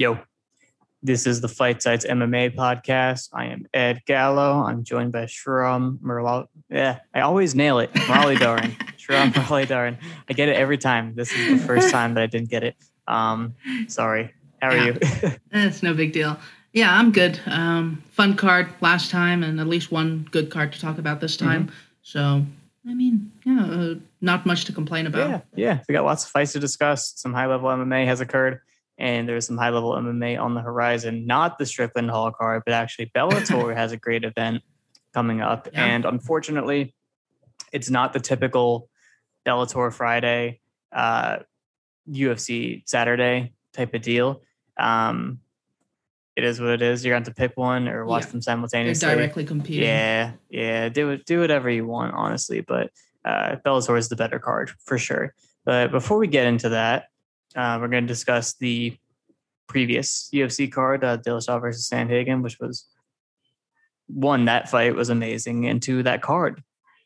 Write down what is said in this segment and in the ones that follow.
Yo, this is the Fight Sites MMA podcast. I am Ed Gallo. I'm joined by Shram Merlal. Yeah, I always nail it. Marley Darin. Shram Marley Darin. I get it every time. This is the first time that I didn't get it. Um, sorry. How are Yeah. you? It's no big deal. Yeah, I'm good. Um, fun card last time, and at least one good card to talk about this time. Mm-hmm. So, I mean, yeah, uh, not much to complain about. yeah, yeah. We got lots of fights to discuss. Some high level MMA has occurred, and there's some high level MMA on the horizon. Not the Strickland Hall card, but actually Bellator has a great event coming up. Yeah. And unfortunately, it's not the typical Bellator Friday, uh, UFC Saturday type of deal. Um, it is what it is. You're going to have to pick one or watch Yeah. them They're simultaneously. directly competing. Yeah, yeah. Do it. Do whatever you want, honestly. But uh, Bellator is the better card for sure. But before we get into that, uh, we're going to discuss the previous UFC card, uh, Dillashaw versus Sandhagen, which was one that fight was amazing, and two that card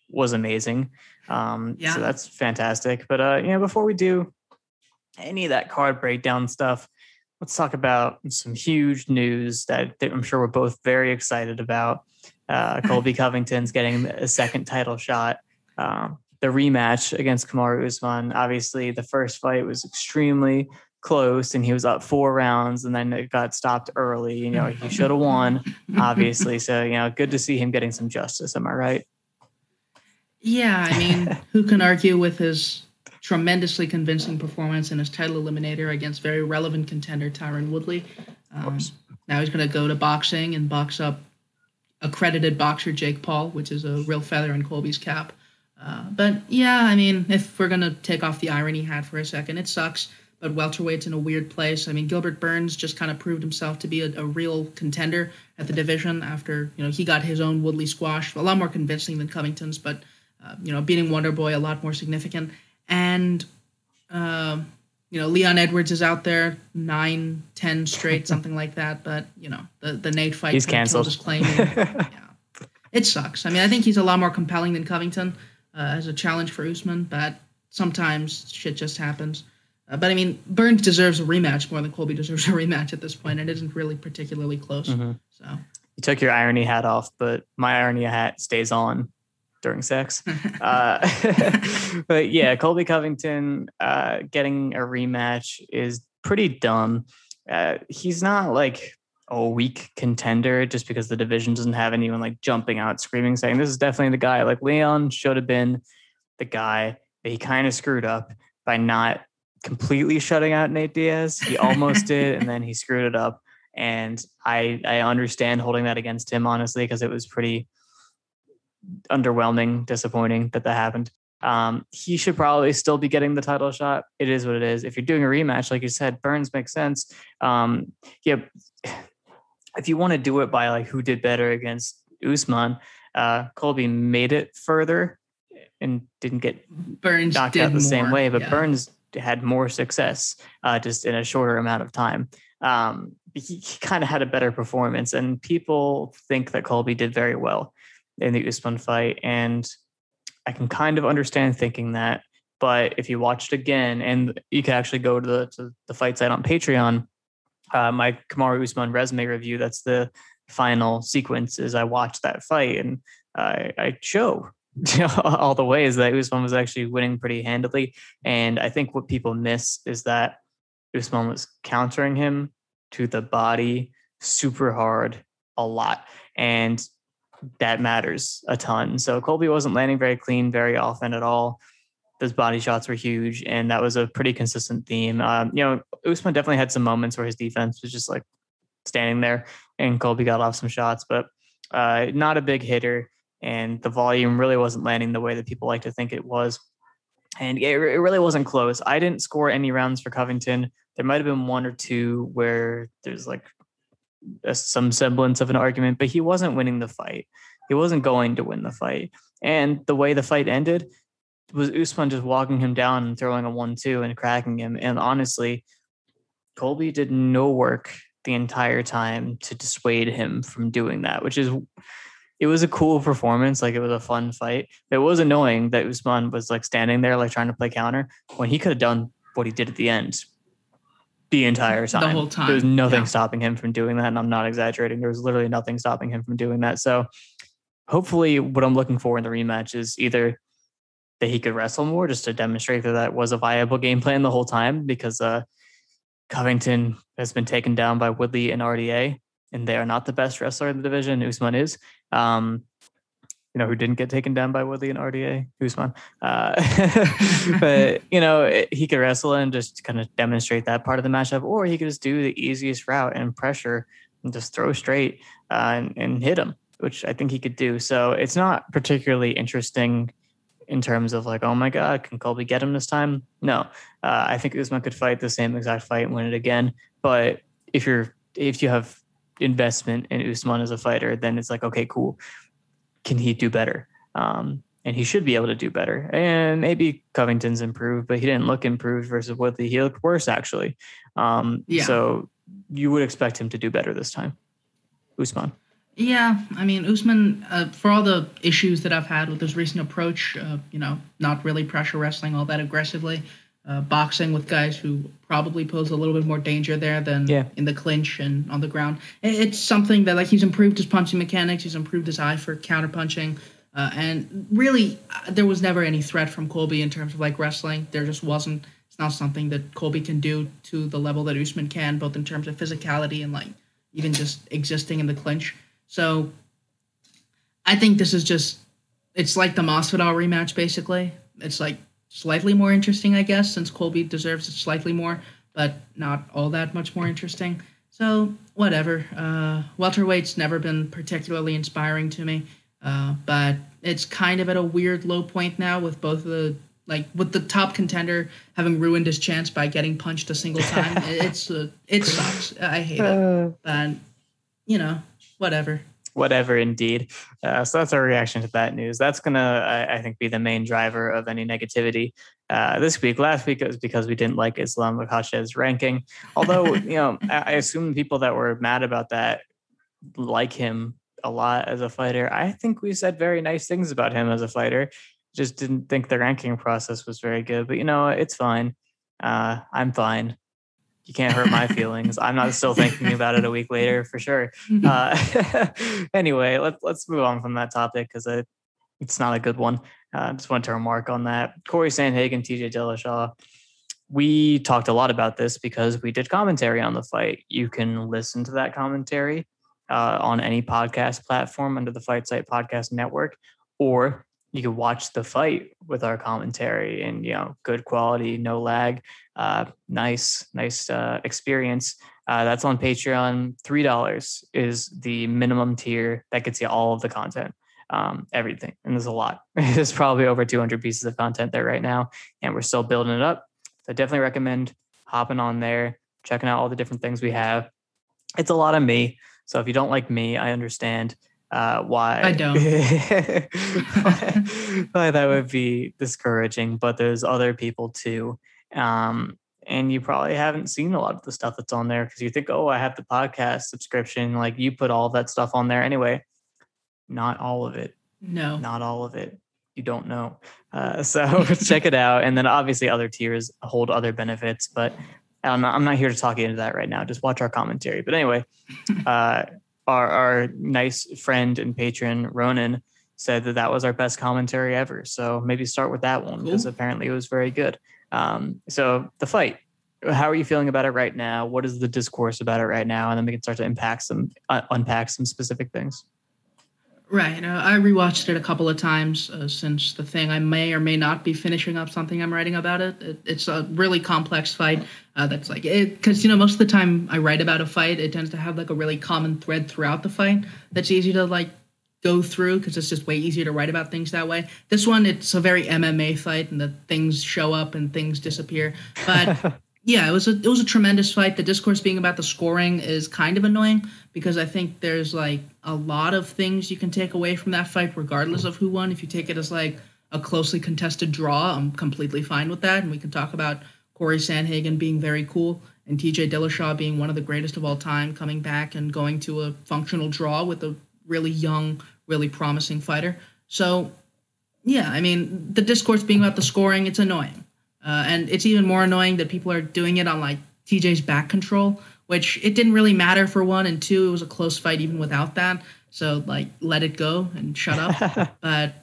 was amazing. Um, Yeah. So that's fantastic. But uh, you know, before we do any of that card breakdown stuff, let's talk about some huge news that, that I'm sure we're both very excited about. Uh, Colby Covington's getting a second title shot. Um, the rematch against Kamaru Usman. Obviously, the first fight was extremely close, and he was up four rounds, and then it got stopped early. You know, he should have won, obviously. So, you know, good to see him getting some justice. Am I right? Yeah, I mean, who can argue with his tremendously convincing performance in his title eliminator against very relevant contender Tyron Woodley? Um, now he's going to go to boxing and box up accredited boxer Jake Paul, which is a real feather in Colby's cap. Uh, but yeah, I mean, if we're going to take off the irony hat for a second, it sucks. But welterweight's in a weird place. I mean, Gilbert Burns just kind of proved himself to be a, a real contender at the division after you know he got his own Woodley squash, a lot more convincing than Covington's, but uh, you know beating Wonder Boy a lot more significant. And um, you know Leon Edwards is out there nine, ten straight, something like that. But you know the the Nate fight He's canceled. his claim. yeah, it sucks. I mean, I think he's a lot more compelling than Covington uh, as a challenge for Usman, but sometimes shit just happens. Uh, but I mean, Burns deserves a rematch more than Colby deserves a rematch at this point. It isn't really particularly close. Mhm. So You took your irony hat off, but my irony hat stays on during sex. Uh, but yeah, Colby Covington uh, getting a rematch is pretty dumb. Uh, he's not like a weak contender just because the division doesn't have anyone like jumping out screaming saying this is definitely the guy. Like Leon should have been the guy, but he kind of screwed up by not completely shutting out Nate Diaz. He almost did, and then he screwed it up. And I I understand holding that against him honestly because it was pretty underwhelming, disappointing that that happened. Um, he should probably still be getting the title shot. It is what it is. If you're doing a rematch, like you said, Burns makes sense. Um, yeah, if you want to do it by like who did better against Usman, uh, Colby made it further and didn't get Burns knocked out the same way, but yeah. Burns had more success uh, just in a shorter amount of time. Um, he, he kind of had a better performance, and people think that Colby did very well in the Usman fight, and I can kind of understand thinking that. But if you watched again, and you can actually go to the to the fight site on Patreon, uh, my Kamaru Usman resume review. That's the final sequence. Is I watched that fight, and I, I show all the ways that Usman was actually winning pretty handily. And I think what people miss is that Usman was countering him to the body super hard a lot. And that matters a ton. So Colby wasn't landing very clean very often at all. Those body shots were huge, and that was a pretty consistent theme. Um, you know, Usman definitely had some moments where his defense was just like standing there, and Colby got off some shots, but uh, not a big hitter and the volume really wasn't landing the way that people like to think it was. And it, it really wasn't close. I didn't score any rounds for Covington. There might have been one or two where there's like a, some semblance of an argument, but he wasn't winning the fight. He wasn't going to win the fight. And the way the fight ended was Usman just walking him down and throwing a one-two and cracking him. And honestly, Colby did no work the entire time to dissuade him from doing that, which is it was a cool performance. Like it was a fun fight. It was annoying that Usman was like standing there, like trying to play counter when he could have done what he did at the end the entire time. The whole time. There's nothing Yeah. stopping him from doing that. And I'm not exaggerating. There was literally nothing stopping him from doing that. So hopefully what I'm looking for in the rematch is either that he could wrestle more just to demonstrate that that was a viable game plan the whole time because uh, Covington has been taken down by Woodley and RDA, and they are not the best wrestler in the division. Usman is. Um, you know, who didn't get taken down by Woodley and RDA? Usman. Uh, but, you know, he could wrestle and just kind of demonstrate that part of the matchup, or he could just do the easiest route and pressure and just throw straight uh, and, and hit him, which I think he could do. So it's not particularly interesting in terms of like, oh my God, can Colby get him this time? No, uh, I think Usman could fight the same exact fight and win it again. But if you're if you have investment in Usman as a fighter, then it's like, okay, cool. Can he do better? Um, and he should be able to do better. And maybe Covington's improved, but he didn't look improved versus Woodley. He looked worse actually. Um, Yeah. So you would expect him to do better this time. Usman. Yeah, I mean Usman, uh, for all the issues that I've had with his recent approach, uh, you know, not really pressure wrestling all that aggressively, uh, boxing with guys who probably pose a little bit more danger there than Yeah. in the clinch and on the ground. It's something that like he's improved his punching mechanics, he's improved his eye for counter punching, uh, and really uh, there was never any threat from Colby in terms of like wrestling. There just wasn't. It's not something that Colby can do to the level that Usman can, both in terms of physicality and like even just existing in the clinch. So I think this is just it's like the Masvidal rematch basically. It's like slightly more interesting, I guess, since Colby deserves it slightly more, but not all that much more interesting. So whatever. Uh, welterweight's never been particularly inspiring to me, uh, but it's kind of at a weird low point now with both of the like with the top contender having ruined his chance by getting punched a single time. it's uh, it sucks. I hate it, but you know whatever. whatever indeed. Uh, so that's our reaction to that news. That's gonna I, I think be the main driver of any negativity. Uh, this week last week it was because we didn't like islam Makhachev's ranking. Although you know I, I assume people that were mad about that like him a lot as a fighter. I think we said very nice things about him as a fighter. Just didn't think the ranking process was very good but you know it's fine. Uh, i'm fine you can't hurt my feelings i'm not still thinking about it a week later for sure uh, anyway, let's let's move on from that topic because it, it's not a good one. I uh, just wanted to remark on that. Cory Sandhagen, TJ Dillashaw. We talked a lot about this because we did commentary on the fight. You can listen to that commentary uh, on any podcast platform under the Fight Site Podcast Network, or you can watch the fight with our commentary and you know good quality, no lag, uh, nice, nice uh, experience. Uh, that's on Patreon. Three dollars is the minimum tier that gets you all of the content, um, everything, and there's a lot. there's probably over 200 pieces of content there right now, and we're still building it up. So definitely recommend hopping on there, checking out all the different things we have. It's a lot of me, so if you don't like me, I understand uh, why I don't. why that would be discouraging. But there's other people too. Um, and you probably haven't seen a lot of the stuff that's on there because you think, oh, I have the podcast subscription. Like you put all that stuff on there anyway. Not all of it. No. Not all of it. You don't know. Uh, so check it out. And then obviously other tiers hold other benefits, but I'm not, I'm not here to talk into that right now. Just watch our commentary. But anyway, uh, our, our nice friend and patron Ronan said that that was our best commentary ever. So maybe start with that one because Cool. apparently it was very good. Um, so the fight, how are you feeling about it right now? What is the discourse about it right now? And then we can start to impact some, uh, unpack some specific things. Right. Uh, I rewatched it a couple of times uh, since the thing. I may or may not be finishing up something I'm writing about it. it it's a really complex fight. Uh, that's like it because you know most of the time I write about a fight, it tends to have like a really common thread throughout the fight that's easy to like go through because it's just way easier to write about things that way. This one, it's a very MMA fight, and the things show up and things disappear. But yeah, it was a it was a tremendous fight. The discourse being about the scoring is kind of annoying because I think there's like a lot of things you can take away from that fight, regardless of who won. If you take it as like a closely contested draw, I'm completely fine with that, and we can talk about Cory Sandhagen being very cool and TJ Dillashaw being one of the greatest of all time, coming back and going to a functional draw with a really young, really promising fighter. So, yeah, I mean, the discourse being about the scoring, it's annoying. Uh, and it's even more annoying that people are doing it on like TJ's back control, which it didn't really matter for one and two. It was a close fight even without that. So like, let it go and shut up. but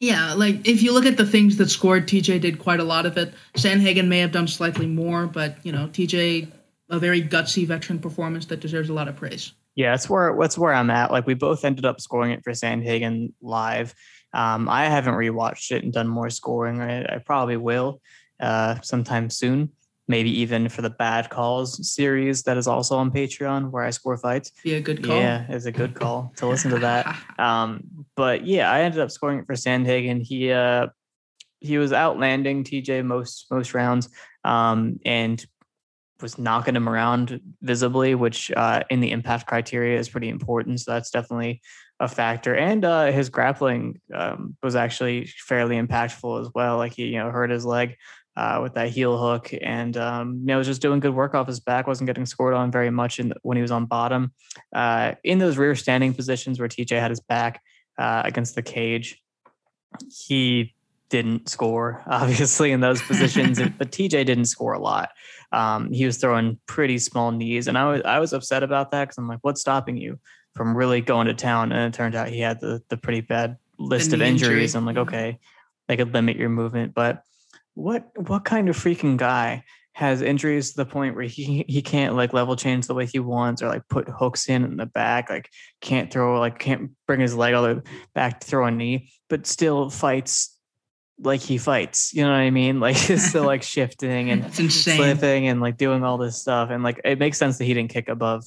yeah, like if you look at the things that scored, TJ did quite a lot of it. Sandhagen may have done slightly more, but you know, TJ a very gutsy veteran performance that deserves a lot of praise. Yeah, that's where that's where I'm at. Like we both ended up scoring it for Sandhagen live. Um, I haven't rewatched it and done more scoring. I, I probably will uh, sometime soon maybe even for the bad calls series that is also on Patreon where I score fights. Be a good call. Yeah, it's a good call to listen to that. Um, but yeah, I ended up scoring it for Sandhagen. He uh, he was outlanding TJ most most rounds um, and was knocking him around visibly, which uh, in the impact criteria is pretty important. So that's definitely a factor. And uh, his grappling um, was actually fairly impactful as well. Like he, you know, hurt his leg uh, with that heel hook, and um, you know, was just doing good work off his back. wasn't getting scored on very much in, when he was on bottom. Uh, in those rear standing positions where TJ had his back uh, against the cage, he didn't score obviously in those positions, but TJ didn't score a lot. Um, he was throwing pretty small knees, and I was I was upset about that because I'm like, what's stopping you from really going to town? And it turned out he had the the pretty bad list of injuries. Injury. I'm like, okay, they could limit your movement, but what what kind of freaking guy has injuries to the point where he he can't like level change the way he wants or like put hooks in in the back like can't throw like can't bring his leg all the way back to throw a knee but still fights like he fights you know what i mean like he's still like shifting and slipping and like doing all this stuff and like it makes sense that he didn't kick above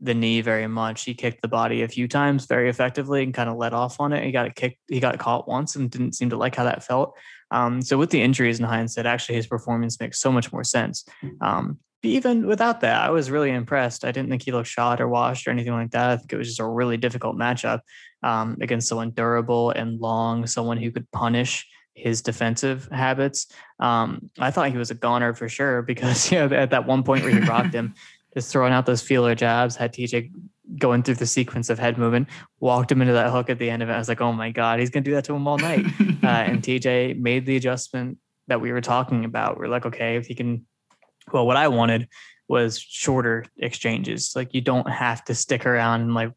the knee very much he kicked the body a few times very effectively and kind of let off on it he got a kick he got caught once and didn't seem to like how that felt um, so with the injuries in hindsight, actually his performance makes so much more sense. Um, even without that, I was really impressed. I didn't think he looked shot or washed or anything like that. I think it was just a really difficult matchup um, against someone durable and long, someone who could punish his defensive habits. Um, I thought he was a goner for sure because you know at that one point where he rocked him, just throwing out those feeler jabs, had TJ going through the sequence of head movement, walked him into that hook at the end of it. I was like, oh my God, he's going to do that to him all night. uh, and TJ made the adjustment that we were talking about. We're like, okay, if he can, well, what I wanted was shorter exchanges. Like you don't have to stick around and like,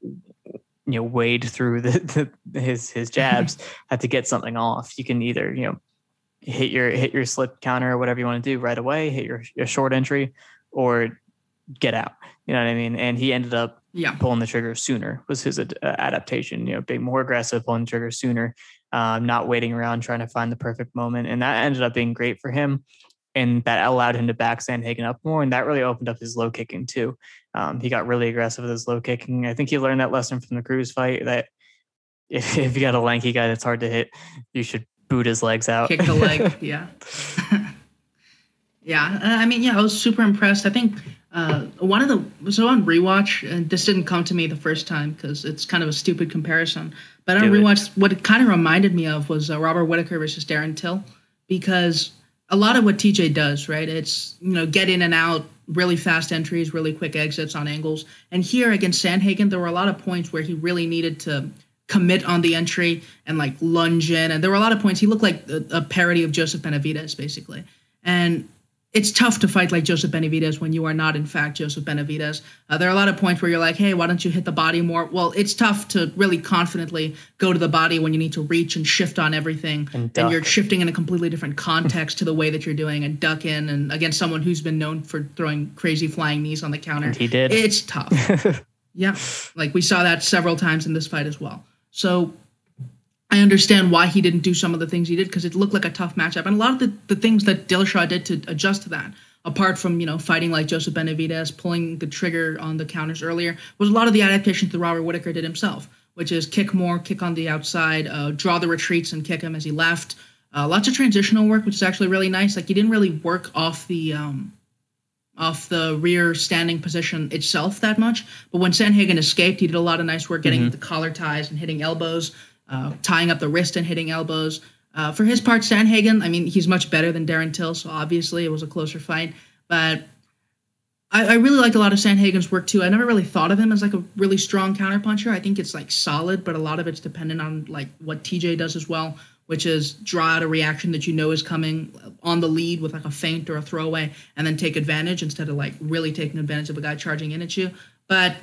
you know, wade through the, the his, his jabs had to get something off. You can either, you know, hit your, hit your slip counter or whatever you want to do right away, hit your, your short entry or get out. You know what I mean? And he ended up yeah. pulling the trigger sooner was his ad- uh, adaptation. You know, being more aggressive, pulling the trigger sooner, um, not waiting around trying to find the perfect moment, and that ended up being great for him. And that allowed him to back Sandhagen up more, and that really opened up his low kicking too. Um, he got really aggressive with his low kicking. I think he learned that lesson from the Cruz fight that if, if you got a lanky guy that's hard to hit, you should boot his legs out. Kick the leg, yeah. yeah, I mean, yeah, I was super impressed. I think uh, one of the so on rewatch, and this didn't come to me the first time because it's kind of a stupid comparison. But on Do rewatch, it. what it kind of reminded me of was uh, Robert Whittaker versus Darren Till, because a lot of what TJ does, right? It's you know get in and out, really fast entries, really quick exits on angles. And here against Sandhagen, there were a lot of points where he really needed to commit on the entry and like lunge in. And there were a lot of points he looked like a, a parody of Joseph Benavidez, basically. And it's tough to fight like Joseph Benavidez when you are not, in fact, Joseph Benavidez. Uh, there are a lot of points where you're like, hey, why don't you hit the body more? Well, it's tough to really confidently go to the body when you need to reach and shift on everything. And, and you're shifting in a completely different context to the way that you're doing and duck in and against someone who's been known for throwing crazy flying knees on the counter. And he did. It's tough. yeah. Like we saw that several times in this fight as well. So I understand why he didn't do some of the things he did because it looked like a tough matchup. And a lot of the, the things that Dillashaw did to adjust to that, apart from, you know, fighting like Joseph Benavidez, pulling the trigger on the counters earlier, was a lot of the adaptations that Robert Whittaker did himself, which is kick more, kick on the outside, uh, draw the retreats and kick him as he left. Uh, lots of transitional work, which is actually really nice. Like he didn't really work off the um, off the rear standing position itself that much, but when Sandhagen escaped, he did a lot of nice work getting mm-hmm. the collar ties and hitting elbows uh, tying up the wrist and hitting elbows. Uh, for his part, Sandhagen, I mean, he's much better than Darren Till, so obviously it was a closer fight. But I, I really like a lot of Sandhagen's work too. I never really thought of him as like a really strong counterpuncher. I think it's like solid, but a lot of it's dependent on like what TJ does as well. which is draw out a reaction that you know is coming on the lead with like a feint or a throwaway, and then take advantage instead of like really taking advantage of a guy charging in at you. But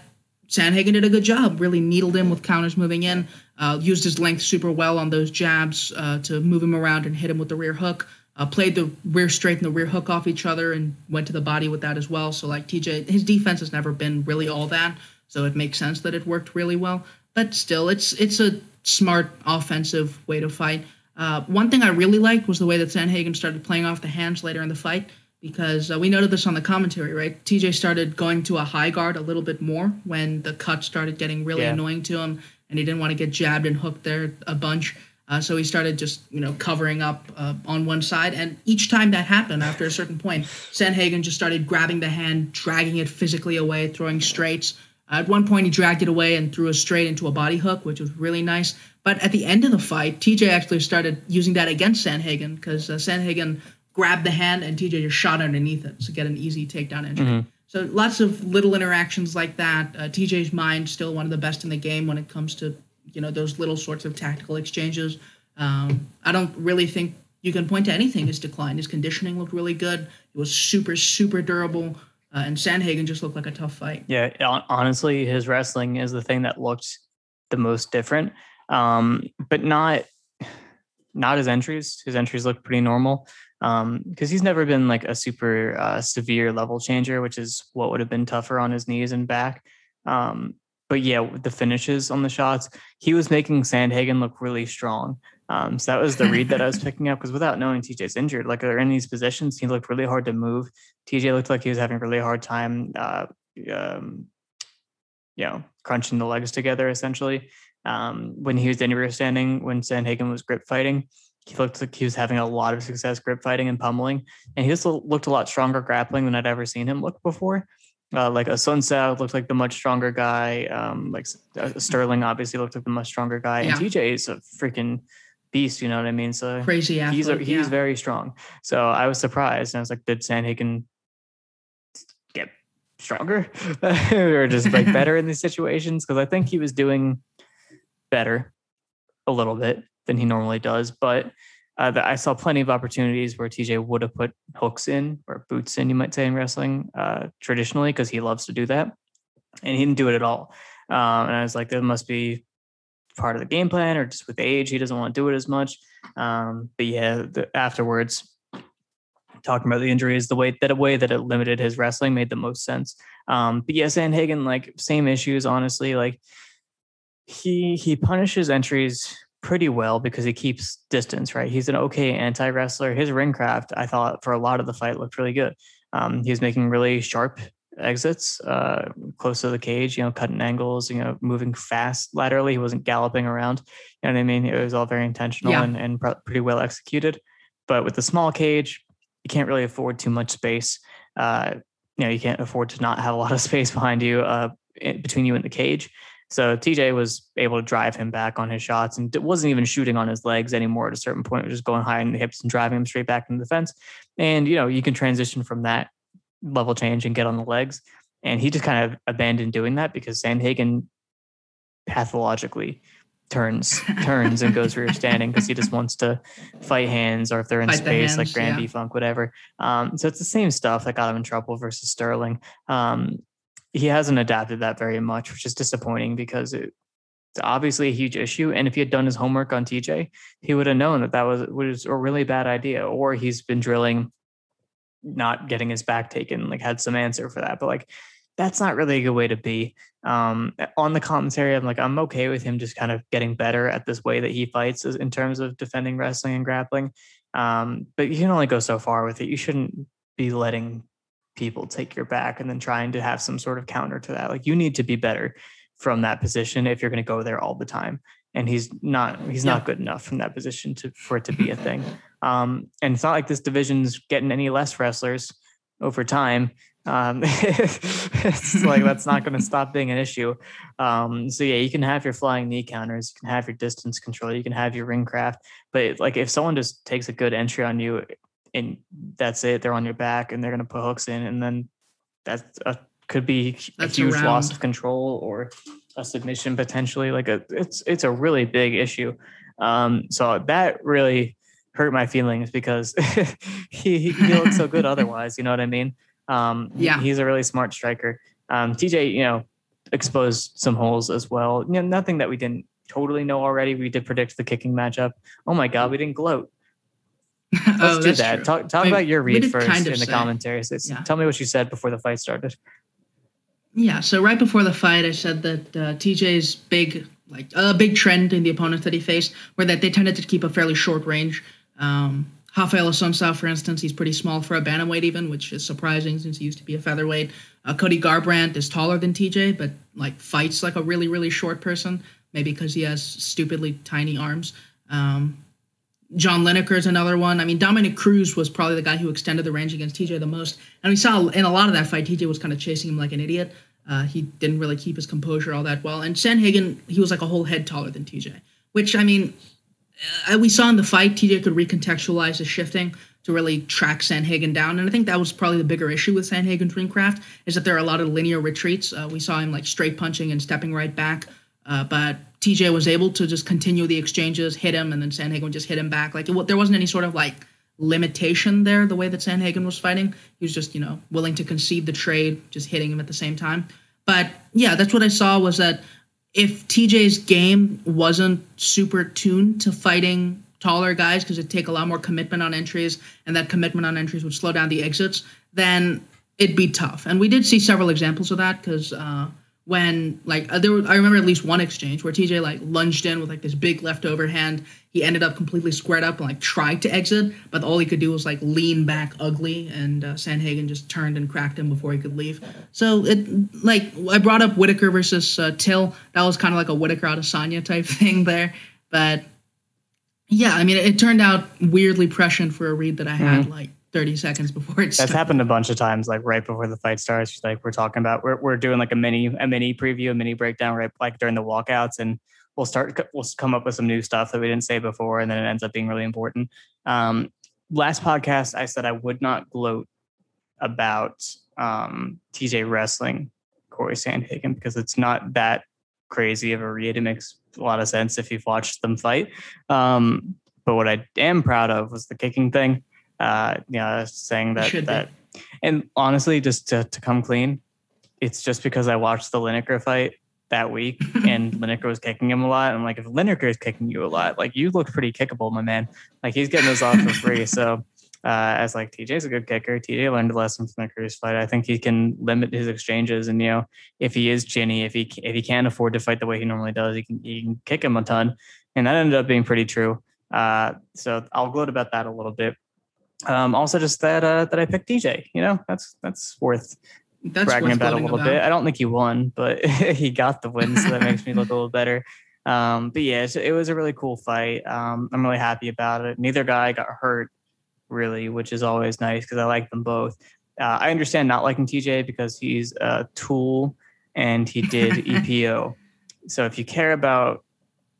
Sandhagen did a good job, really needled him with counters moving in, uh, used his length super well on those jabs uh, to move him around and hit him with the rear hook. Uh, played the rear straight and the rear hook off each other and went to the body with that as well. So like TJ, his defense has never been really all that, so it makes sense that it worked really well. But still, it's it's a smart offensive way to fight. Uh, one thing I really liked was the way that Sandhagen started playing off the hands later in the fight because uh, we noted this on the commentary, right? TJ started going to a high guard a little bit more when the cut started getting really yeah. annoying to him, and he didn't want to get jabbed and hooked there a bunch. Uh, so he started just you know covering up uh, on one side, and each time that happened, after a certain point, Sandhagen just started grabbing the hand, dragging it physically away, throwing straights. at one point, he dragged it away and threw a straight into a body hook, which was really nice. But at the end of the fight, TJ actually started using that against Sandhagen because uh, Sandhagen grabbed the hand and TJ just shot underneath it to get an easy takedown entry. Mm-hmm. So lots of little interactions like that. Uh, TJ's mind still one of the best in the game when it comes to you know those little sorts of tactical exchanges. Um, I don't really think you can point to anything his decline. His conditioning looked really good. It was super super durable. Uh, and Sandhagen just looked like a tough fight. Yeah, honestly, his wrestling is the thing that looked the most different. Um, but not not his entries. His entries look pretty normal because um, he's never been like a super uh, severe level changer, which is what would have been tougher on his knees and back. Um, but yeah, the finishes on the shots, he was making Sandhagen look really strong. Um, so that was the read that I was picking up because without knowing TJ's injured, like they're in these positions, he looked really hard to move. TJ looked like he was having a really hard time, uh, um, you know, crunching the legs together essentially. Um, when he was anywhere standing, when Sandhagen was grip fighting, he looked like he was having a lot of success grip fighting and pummeling, and he just looked a lot stronger grappling than I'd ever seen him look before. Uh, like Assunção looked like the much stronger guy. Um, like uh, Sterling obviously looked like the much stronger guy, yeah. and TJ is a freaking beast. You know what I mean? So crazy athlete. He's a, he's yeah. very strong. So I was surprised, and I was like, did Sandhagen get stronger or just like better in these situations? Because I think he was doing better a little bit than he normally does. But uh, I saw plenty of opportunities where TJ would have put hooks in or boots in, you might say, in wrestling uh, traditionally, because he loves to do that. And he didn't do it at all. Um, and I was like, that must be part of the game plan or just with age, he doesn't want to do it as much. Um, but yeah, the, afterwards, talking about the injuries, the way that a way that it limited his wrestling made the most sense. Um, but yeah, Sandhagen, like same issues, honestly. Like he he punishes entries pretty well because he keeps distance, right? He's an okay anti wrestler. His ring craft, I thought, for a lot of the fight looked really good. Um, he was making really sharp exits uh, close to the cage, you know, cutting angles, you know, moving fast laterally. He wasn't galloping around. You know what I mean? It was all very intentional yeah. and, and pretty well executed. But with the small cage, you can't really afford too much space. Uh, you know, you can't afford to not have a lot of space behind you, uh, in, between you and the cage. So TJ was able to drive him back on his shots and wasn't even shooting on his legs anymore at a certain point, just going high in the hips and driving him straight back into the fence. And, you know, you can transition from that level change and get on the legs. And he just kind of abandoned doing that because Sandhagen pathologically turns turns and goes rear standing because he just wants to fight hands or if they're in fight space the hands, like Grand yeah. Funk, whatever. Um, so it's the same stuff that got him in trouble versus Sterling. Um, he hasn't adapted that very much, which is disappointing because it, it's obviously a huge issue. And if he had done his homework on TJ, he would have known that that was was a really bad idea. Or he's been drilling, not getting his back taken, like had some answer for that. But like, that's not really a good way to be. Um, on the commentary, I'm like, I'm okay with him just kind of getting better at this way that he fights in terms of defending wrestling and grappling. Um, but you can only go so far with it. You shouldn't be letting people take your back and then trying to have some sort of counter to that. Like you need to be better from that position if you're going to go there all the time. And he's not he's yeah. not good enough from that position to for it to be a thing. Um, and it's not like this division's getting any less wrestlers over time. Um, it's like that's not going to stop being an issue. Um, so yeah, you can have your flying knee counters, you can have your distance control, you can have your ring craft, but like if someone just takes a good entry on you, and that's it. They're on your back and they're going to put hooks in, and then that could be that's a huge around. loss of control or a submission potentially. Like a, it's it's a really big issue. Um, so that really hurt my feelings because he, he, looks so good otherwise. You know what I mean? Um, yeah, he's a really smart striker. Um, TJ, you know, exposed some holes as well. You know, nothing that we didn't totally know already. We did predict the kicking matchup. Oh my god, we didn't gloat. Let's oh, do that. True. Talk talk mean, about your read first kind of in the say, commentaries. Yeah. Tell me what you said before the fight started. Yeah, so right before the fight, I said that uh, TJ's big, like a uh, big trend in the opponents that he faced, were that they tended to keep a fairly short range. Um, Rafael Assunção, for instance, he's pretty small for a bantamweight, even, which is surprising since he used to be a featherweight. Uh, Cody Garbrandt is taller than TJ, but like fights like a really, really short person, maybe because he has stupidly tiny arms. Um, John Lineker is another one. I mean, Dominick Cruz was probably the guy who extended the range against TJ the most. And we saw in a lot of that fight, TJ was kind of chasing him like an idiot. Uh, he didn't really keep his composure all that well. And Sandhagen, he was like a whole head taller than TJ, which, I mean, uh, we saw in the fight, TJ could recontextualize his shifting to really track Sandhagen down. And I think that was probably the bigger issue with Sandhagen's ring craft is that there are a lot of linear retreats. Uh, we saw him like straight punching and stepping right back. Uh, but TJ was able to just continue the exchanges, hit him, and then Sandhagen would just hit him back. Like it, there wasn't any sort of like limitation there the way that Sandhagen was fighting. He was just you know willing to concede the trade, just hitting him at the same time. But yeah, that's what I saw was that if TJ's game wasn't super tuned to fighting taller guys because it'd take a lot more commitment on entries, and that commitment on entries would slow down the exits, then it'd be tough. And we did see several examples of that because. Uh, when like uh, there were, I remember at least one exchange where TJ like lunged in with like this big left overhand. He ended up completely squared up and like tried to exit, but all he could do was like lean back ugly, and uh, Sandhagen just turned and cracked him before he could leave. So it like I brought up Whittaker versus uh, Till. That was kind of like a Whittaker Adesanya type thing there, but yeah, I mean it, it, turned out weirdly prescient for a read that I had mm-hmm. like 30 seconds before it's that's happened a bunch of times like right before the fight starts. Like we're talking about we're, we're doing like a mini a mini preview a mini breakdown right like during the walkouts and we'll start we'll come up with some new stuff that we didn't say before and then it ends up being really important. Um last podcast i said i would not gloat about um tj wrestling cory sandhagen because it's not that crazy of a read. It makes a lot of sense if you've watched them fight. Um but what i am proud of was the kicking thing uh, you know, saying that that. Be. And honestly, just to, to come clean, it's just because I watched the Lineker fight that week and Lineker was kicking him a lot. I'm like, if Lineker is kicking you a lot, like you look pretty kickable, my man. Like he's getting those off for free. So uh, as like TJ's a good kicker. TJ learned a lesson from the Cruz fight. I think he can limit his exchanges, and you know, if he is chinny, if he if he can't afford to fight the way he normally does, he can he can kick him a ton, and that ended up being pretty true. Uh, so I'll gloat about that a little bit. Um, also, just that uh, that I picked DJ. You know, that's that's worth that's bragging about a little about. bit. I don't think he won, but he got the win, so that makes me look a little better. Um, but yeah, it was a really cool fight. Um, I'm really happy about it. Neither guy got hurt, really, which is always nice because I like them both. Uh, I understand not liking TJ because he's a tool and he did EPO. So if you care about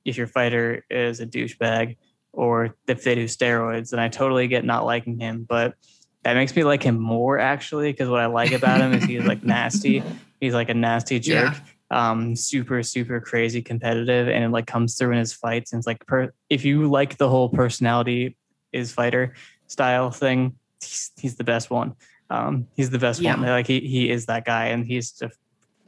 if your fighter is a douchebag, or if they do steroids. And I totally get not liking him, but that makes me like him more actually because what I like about him is he's like nasty. He's like a nasty jerk. Yeah. Um, super super crazy competitive, and it like comes through in his fights. And it's like per- if you like the whole personality is fighter style thing, he's, he's the best one. Um, he's the best yeah. one. Like he he is that guy, and he's just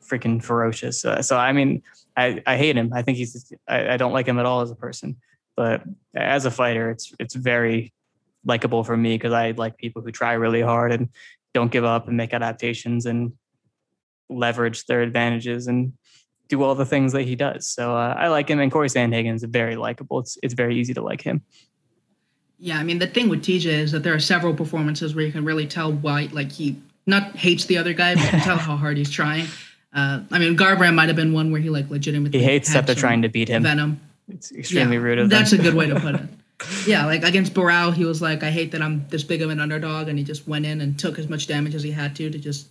freaking ferocious. Uh, so I mean, I I hate him. I think he's I, I don't like him at all as a person. But as a fighter, it's it's very likable for me because I like people who try really hard and don't give up and make adaptations and leverage their advantages and do all the things that he does. So uh, I like him, and Cory Sandhagen is very likable. It's it's very easy to like him. Yeah, I mean the thing with TJ is that there are several performances where you can really tell why, like he not hates the other guy, but you can tell how hard he's trying. Uh, I mean, Garbrandt might have been one where he like legitimately he hates that they're trying to beat him. Venom. It's extremely yeah, rude of That's a good way to put it. yeah, like against Barao, he was like, I hate that I'm this big of an underdog, and he just went in and took as much damage as he had to to just,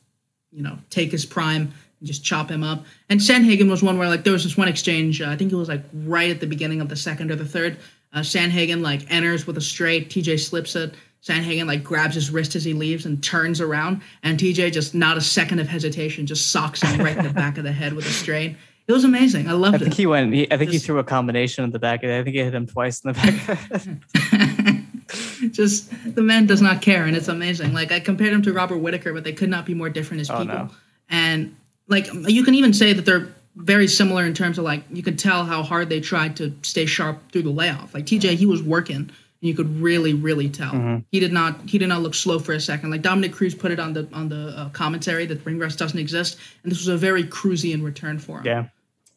you know, take his prime and just chop him up. And Sandhagen was one where like there was this one exchange, uh, I think it was like right at the beginning of the second or the third. Uh, Sandhagen like enters with a straight, TJ slips it. Sandhagen like grabs his wrist as he leaves and turns around, and TJ just not a second of hesitation, just socks him right in the back of the head with a straight It was amazing. I loved it. I think it. he went. He, I think Just- he threw a combination of the back. I think he hit him twice in the back. Just the man does not care, and it's amazing. Like I compared him to Robert Whittaker, but they could not be more different as Oh, people. no. And like you can even say that they're very similar in terms of like you could tell how hard they tried to stay sharp through the layoff. Like TJ, he was working, you could really, really tell Mm-hmm. he did not he did not look slow for a second. Like Dominick Cruz put it on the on the uh, commentary that ring rust doesn't exist, and this was a very cruisy in return for him. yeah,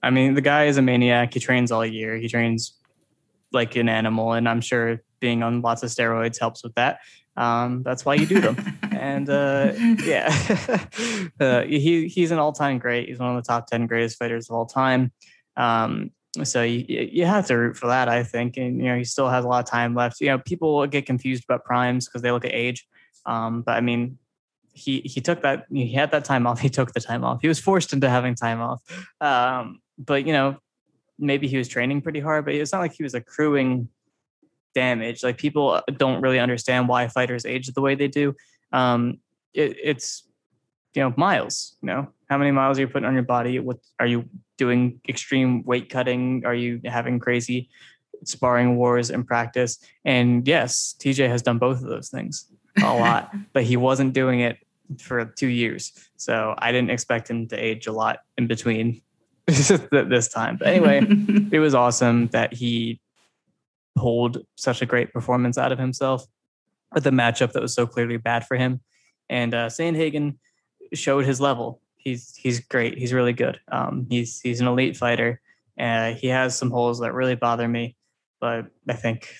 I mean the guy is a maniac. He trains all year. He trains like an animal, and I'm sure being on lots of steroids helps with that. Um, that's why you do them. and uh, yeah, uh, he he's an all time great. He's one of the top ten greatest fighters of all time. Um, so you you have to root for that, I think. And you know, he still has a lot of time left. You know, people get confused about primes because they look at age. Um, but I mean, he he took that he had that time off. He took the time off. He was forced into having time off. Um, but you know, maybe he was training pretty hard, but it's not like he was accruing damage. Like people don't really understand why fighters age the way they do. Um, it, it's you know miles. You know how many miles are you putting on your body? What are you doing? Extreme weight cutting? Are you having crazy sparring wars in practice? And yes, TJ has done both of those things a lot, but he wasn't doing it for two years. So I didn't expect him to age a lot in between this time. But anyway, it was awesome that he pulled such a great performance out of himself with a matchup that was so clearly bad for him. And uh, Sandhagen showed his level. He's he's great. He's really good. Um, he's he's an elite fighter. Uh, he has some holes that really bother me, but I think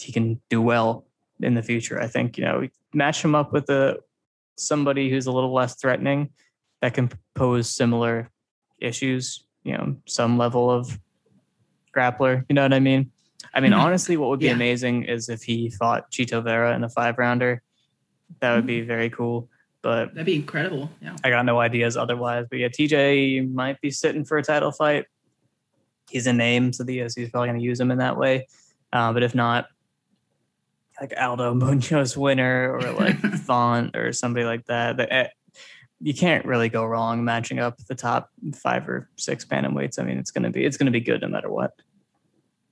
he can do well in the future. I think you know match him up with a somebody who's a little less threatening that can pose similar issues. You know, some level of grappler. You know what I mean? I mean, Mhm. honestly, what would be Yeah. amazing is if he fought Chito Vera in a five rounder. That would be very cool. But That'd be incredible. Yeah. I got no ideas otherwise. But yeah, TJ might be sitting for a title fight. He's a name, so the UFC is probably going to use him in that way. Uh, but if not, like Aldo Munhoz winner or like Font or somebody like that, that eh, you can't really go wrong matching up the top five or six bantamweights. I mean, it's gonna be it's gonna be good no matter what.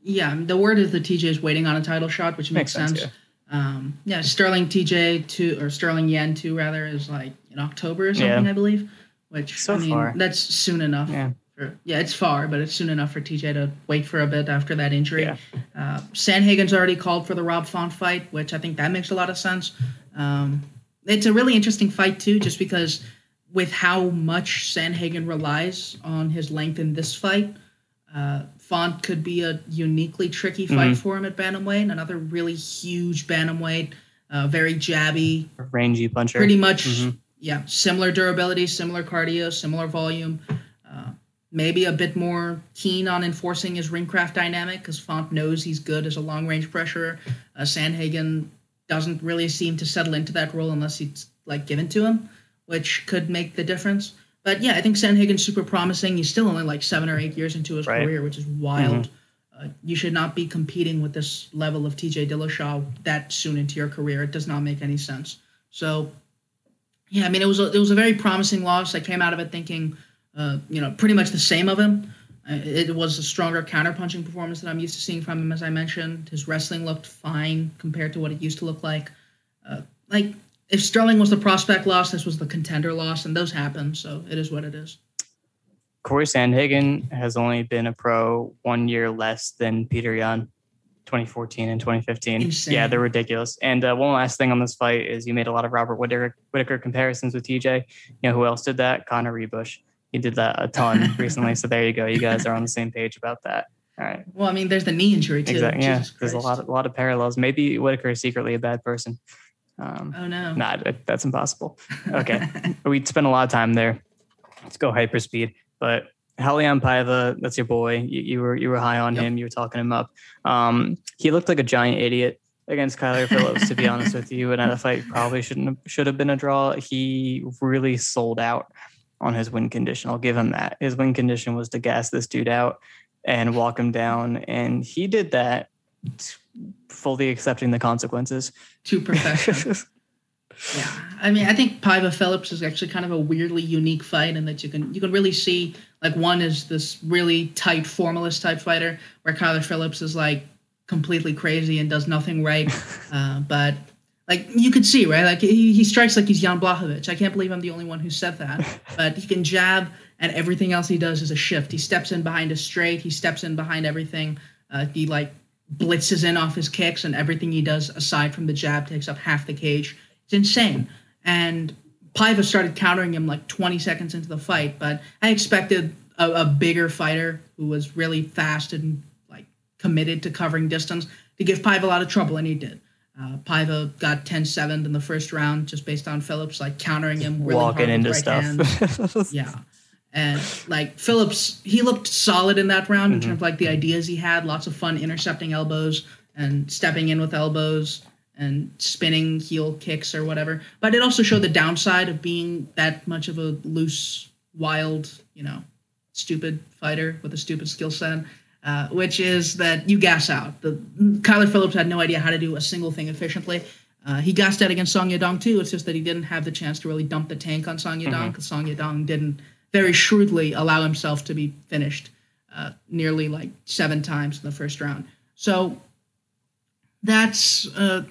Yeah. The word is that TJ is waiting on a title shot, which makes, sense. yeah. Um, yeah, Sterling TJ two or Sterling Yan two rather is like in October or something, Yeah. I believe. Which So I mean, far. that's soon enough. Yeah. For, yeah, it's far, but it's soon enough for TJ to wait for a bit after that injury. Yeah. Uh, Sandhagen's already called for the Rob Font fight, which I think that makes a lot of sense. Um, it's a really interesting fight too, just because with how much Sandhagen relies on his length in this fight, uh, Font could be a uniquely tricky fight Mhm. for him at bantamweight. Another really huge bantamweight, uh, very jabby, Rangy puncher. pretty much Mhm. yeah similar durability similar cardio similar volume uh, maybe a bit more keen on enforcing his ringcraft dynamic because font knows he's good as a long range pressure. uh, sandhagen doesn't really seem to settle into that role unless it's like given to him which could make the difference but yeah i think sandhagen's super promising he's still only like seven or eight years into his Right. Mm-hmm. career which is wild uh, you should not be competing with this level of TJ Dillashaw that soon into your career. It does not make any sense. So, yeah, I mean, it was a, it was a very promising loss. I came out of it thinking, uh, you know, pretty much the same of him. Uh, It was a stronger counterpunching performance that I'm used to seeing from him, as I mentioned. His wrestling looked fine compared to what it used to look like. Uh, like if Sterling was the prospect loss, this was the contender loss, and those happen. So it is what it is. Cory Sandhagen has only been a pro one year less than Peter Yan, 2014 and 2015. Insane. Yeah, they're ridiculous. And uh, one last thing on this fight is you made a lot of Robert Whittaker, Whittaker comparisons with TJ. You know who else did that? Connor Ruebusch. He did that a ton recently. So there you go. You guys are on the same page about that. All right. Well, I mean, there's the knee injury too. Exactly. Yeah. There's a lot, of, lot of parallels. Maybe Whittaker is secretly a bad person. Um, Oh no. Nah, that's impossible. Okay. we spent a lot of time there. Let's go hyperspeed. But Raulian Paiva, that's your boy. You, you were you were high on Yep. him. You were talking him up. Um, he looked like a giant idiot against Kyler Phillips, to be honest with you. And that fight probably shouldn't have, should have been a draw. He really sold out on his win condition. I'll give him that. His win condition was to gas this dude out and walk him down, and he did that, fully accepting the consequences. to perfection. Yeah, I mean, I think Paiva Phillips is actually kind of a weirdly unique fight, in that you can you can really see like one is this really tight formalist type fighter, where Kyler Phillips is like completely crazy and does nothing right, uh, but like you could see right, like he, he strikes like he's Jan Blachowicz. I can't believe I'm the only one who said that, but he can jab, and everything else he does is a shift. He steps in behind a straight, he steps in behind everything. Uh, he like blitzes in off his kicks, and everything he does aside from the jab takes up half the cage it's insane. And Paiva started countering him like 20 seconds into the fight, but I expected a, a, bigger fighter who was really fast and like committed to covering distance to give Paiva a lot of trouble, and he did. Uh, Paiva got 10-7 in the first round just based on Phillips like countering him really walking into right stuff. yeah. And like Phillips, he looked solid in that round in Mhm. terms of like the ideas he had, lots of fun intercepting elbows and stepping in with elbows and spinning heel kicks or whatever. But it also showed the downside of being that much of a loose, wild, you know, stupid fighter with a stupid skill set. Uh, which is that you gas out. The Kyler Phillips had no idea how to do a single thing efficiently. Uh, he gassed out against Song Yadong too. It's just that he didn't have the chance to really dump the tank on Song Yadong because Song Yadong didn't very shrewdly allow himself to be finished uh, nearly like seven times in the first round. So that's uh,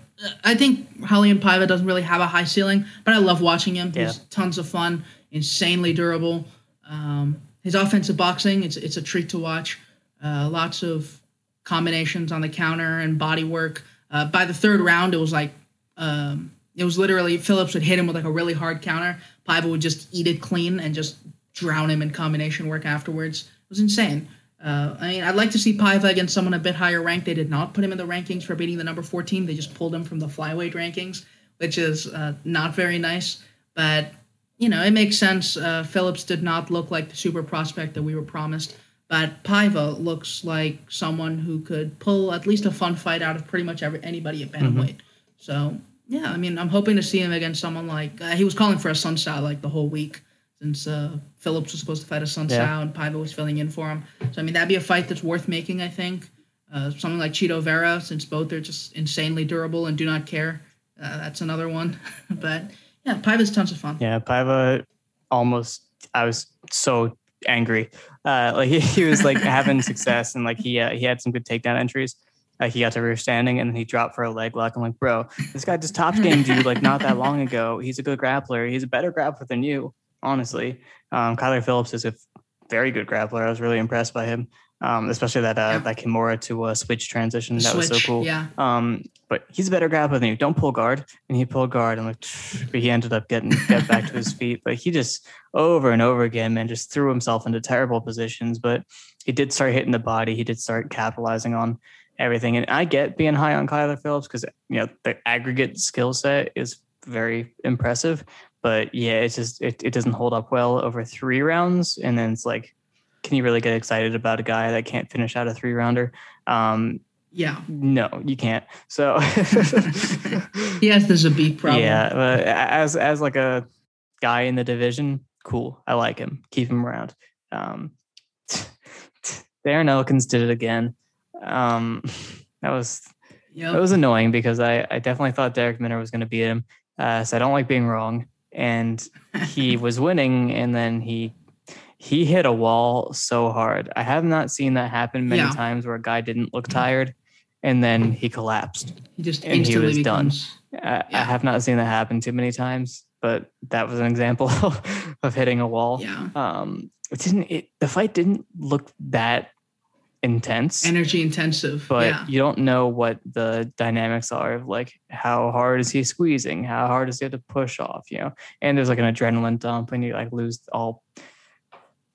I think Raulian Paiva doesn't really have a high ceiling, but I love watching him. He's Yeah. tons of fun, insanely durable. Um, his offensive boxing, it's it's a treat to watch. Uh, lots of combinations on the counter and body work. Uh, by the third round, it was like um, it was literally Phillips would hit him with like a really hard counter. Paiva would just eat it clean and just drown him in combination work afterwards. It was insane. Uh, I mean, I'd like to see Paiva against someone a bit higher ranked. They did not put him in the rankings for beating the number 14. They just pulled him from the flyweight rankings, which is uh, not very nice. But, you know, it makes sense. Uh, Phillips did not look like the super prospect that we were promised. But Paiva looks like someone who could pull at least a fun fight out of pretty much every, anybody at bantamweight. So, yeah, I mean, I'm hoping to see him against someone like uh, he was calling for a Sun Sao like the whole week since uh, Phillips was supposed to fight a Sun Yeah. Sao and Paiva was filling in for him. So I mean that'd be a fight that's worth making. I think uh, something like Chito Vera, since both are just insanely durable and do not care. Uh, that's another one. but yeah, Paiva's tons of fun. Yeah, Paiva almost. I was so angry. Uh, like he, he was like having success and like he uh, he had some good takedown entries. Like he got to rear standing and then he dropped for a leg lock. I'm like, bro, this guy just top gamed you like not that long ago. He's a good grappler. He's a better grappler than you, honestly. Um, Kyler Phillips is a very good grappler. I was really impressed by him, um, especially that uh, Yeah. that Kimura to uh, switch transition. That was so cool. Yeah, Um, but he's a better grappler than you. Don't pull guard. And he pulled guard and like, but he ended up getting get back to his feet. But he just over and over again, man, just threw himself into terrible positions. But he did start hitting the body. He did start capitalizing on everything. And I get being high on Kyler Phillips because you know the aggregate skill set is very impressive. But yeah, it's just it, it doesn't hold up well over three rounds. And then it's like, can you really get excited about a guy that can't finish out a three rounder? Um, yeah. no, you can't. So yes, there's the Zabit problem. yeah, but as as like a guy in the division, cool. I like him. Keep him around. Um, Darren Elkins did it again. Um, that was Yep. that was annoying because I I definitely thought Darrick Minner was going to beat him. Uh, so I don't like being wrong, and he was winning, and then he he hit a wall so hard. I have not seen that happen many Yeah. times where a guy didn't look tired, and then he collapsed. he just and he instantly was done. becomes. I, I Yeah. have not seen that happen too many times, but that was an example of hitting a wall. Yeah. Um, it didn't. It, the fight didn't look that intense, Energy intensive. but yeah. you don't know what the dynamics are of like how hard is he squeezing, how hard does he have to push off, you know? And there's like an adrenaline dump, and you like lose all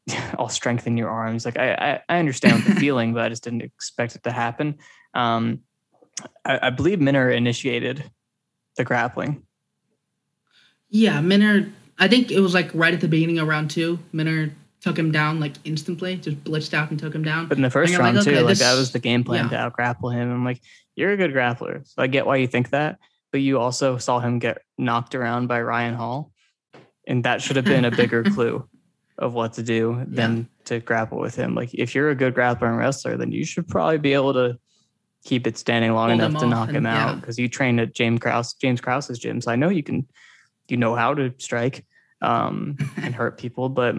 all strength in your arms. Like I, I, I understand the feeling, but I just didn't expect it to happen. Um, I, I believe Minner initiated the grappling. Yeah, Minner. I think it was like right at the beginning of round two. Minner took him down like instantly, just blitzed out and took him down. But in the first you're like, round too, okay, like that was the game plan yeah. to out grapple him. I'm like, you're a good grappler, so I get why you think that. But you also saw him get knocked around by Ryan Hall, and that should have been a bigger clue of what to do than to grapple with him. Like if you're a good grappler and wrestler, then you should probably be able to keep it standing long Hold enough to knock and- him out yeah. because you trained at James Krause James Krause's gym, so I know you can you know how to strike um, and hurt people, but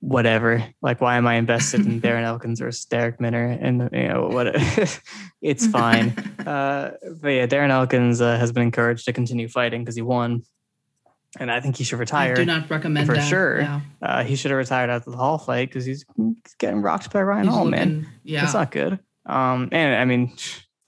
whatever. Like, why am I invested in Darren Elkins versus Darrick Minner? And you know what? it's fine. Uh, but yeah, Darren Elkins uh, has been encouraged to continue fighting because he won, and I think he should I retire. do not recommend for that. sure. Yeah. Uh, he should have retired after the Hall fight because he's, getting rocked by Ryan He's Hall, man. yeah. it's not good. Um, and I mean,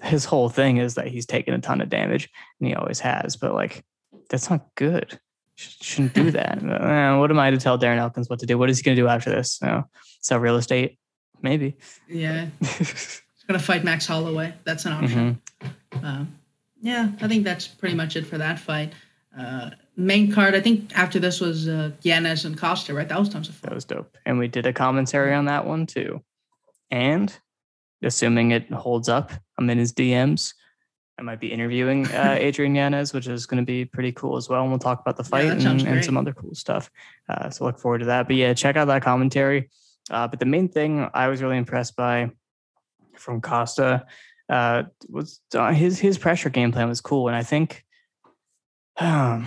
his whole thing is that he's taken a ton of damage, and he always has. But like, that's not good. Sh- shouldn't do that. Uh, what am I to tell Darren Elkins what to do? What is he going to do after this? You know, sell real estate? Maybe. yeah. He's gonna fight Max Holloway. That's an option. Mhm. Um, yeah, I think that's pretty much it for that fight. Uh, main card, I think after this was uh, Yanez and Costa, right? That was tons of fun. That was dope. And we did a commentary on that one too. And assuming it holds up, I'm in his DMs. I might be interviewing uh, Adrian Yanez, which is going to be pretty cool as well. And we'll talk about the fight that and, and some other cool stuff. Uh, so look forward to that. But yeah, check out that commentary. Uh, but the main thing I was really impressed by from Costa uh, was uh, his his pressure game plan was cool, and I think um,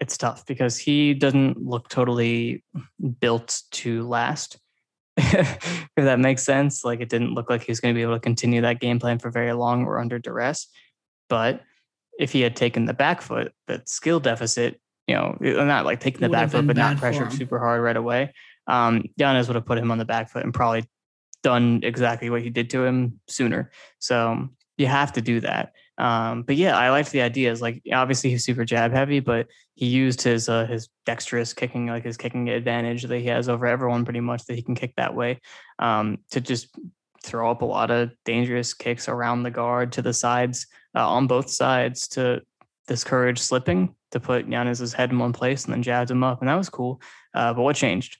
it's tough because he doesn't look totally built to last. if that makes sense, like it didn't look like he was going to be able to continue that game plan for very long or under duress. But if he had taken the back foot, that skill deficit, you know, not like taking the back foot, but not bad for pressured him. super hard right away. Um, Yanez would have put him on the back foot and probably done exactly what he did to him sooner. So you have to do that. Um, but yeah, I liked the ideas. Like obviously he's super jab heavy, but he used his uh, his dexterous kicking, like his kicking advantage that he has over everyone, pretty much that he can kick that way, um, to just throw up a lot of dangerous kicks around the guard to the sides uh, on both sides to discourage slipping to put Yanez's head in one place and then jabbed him up, and that was cool. Uh, but what changed?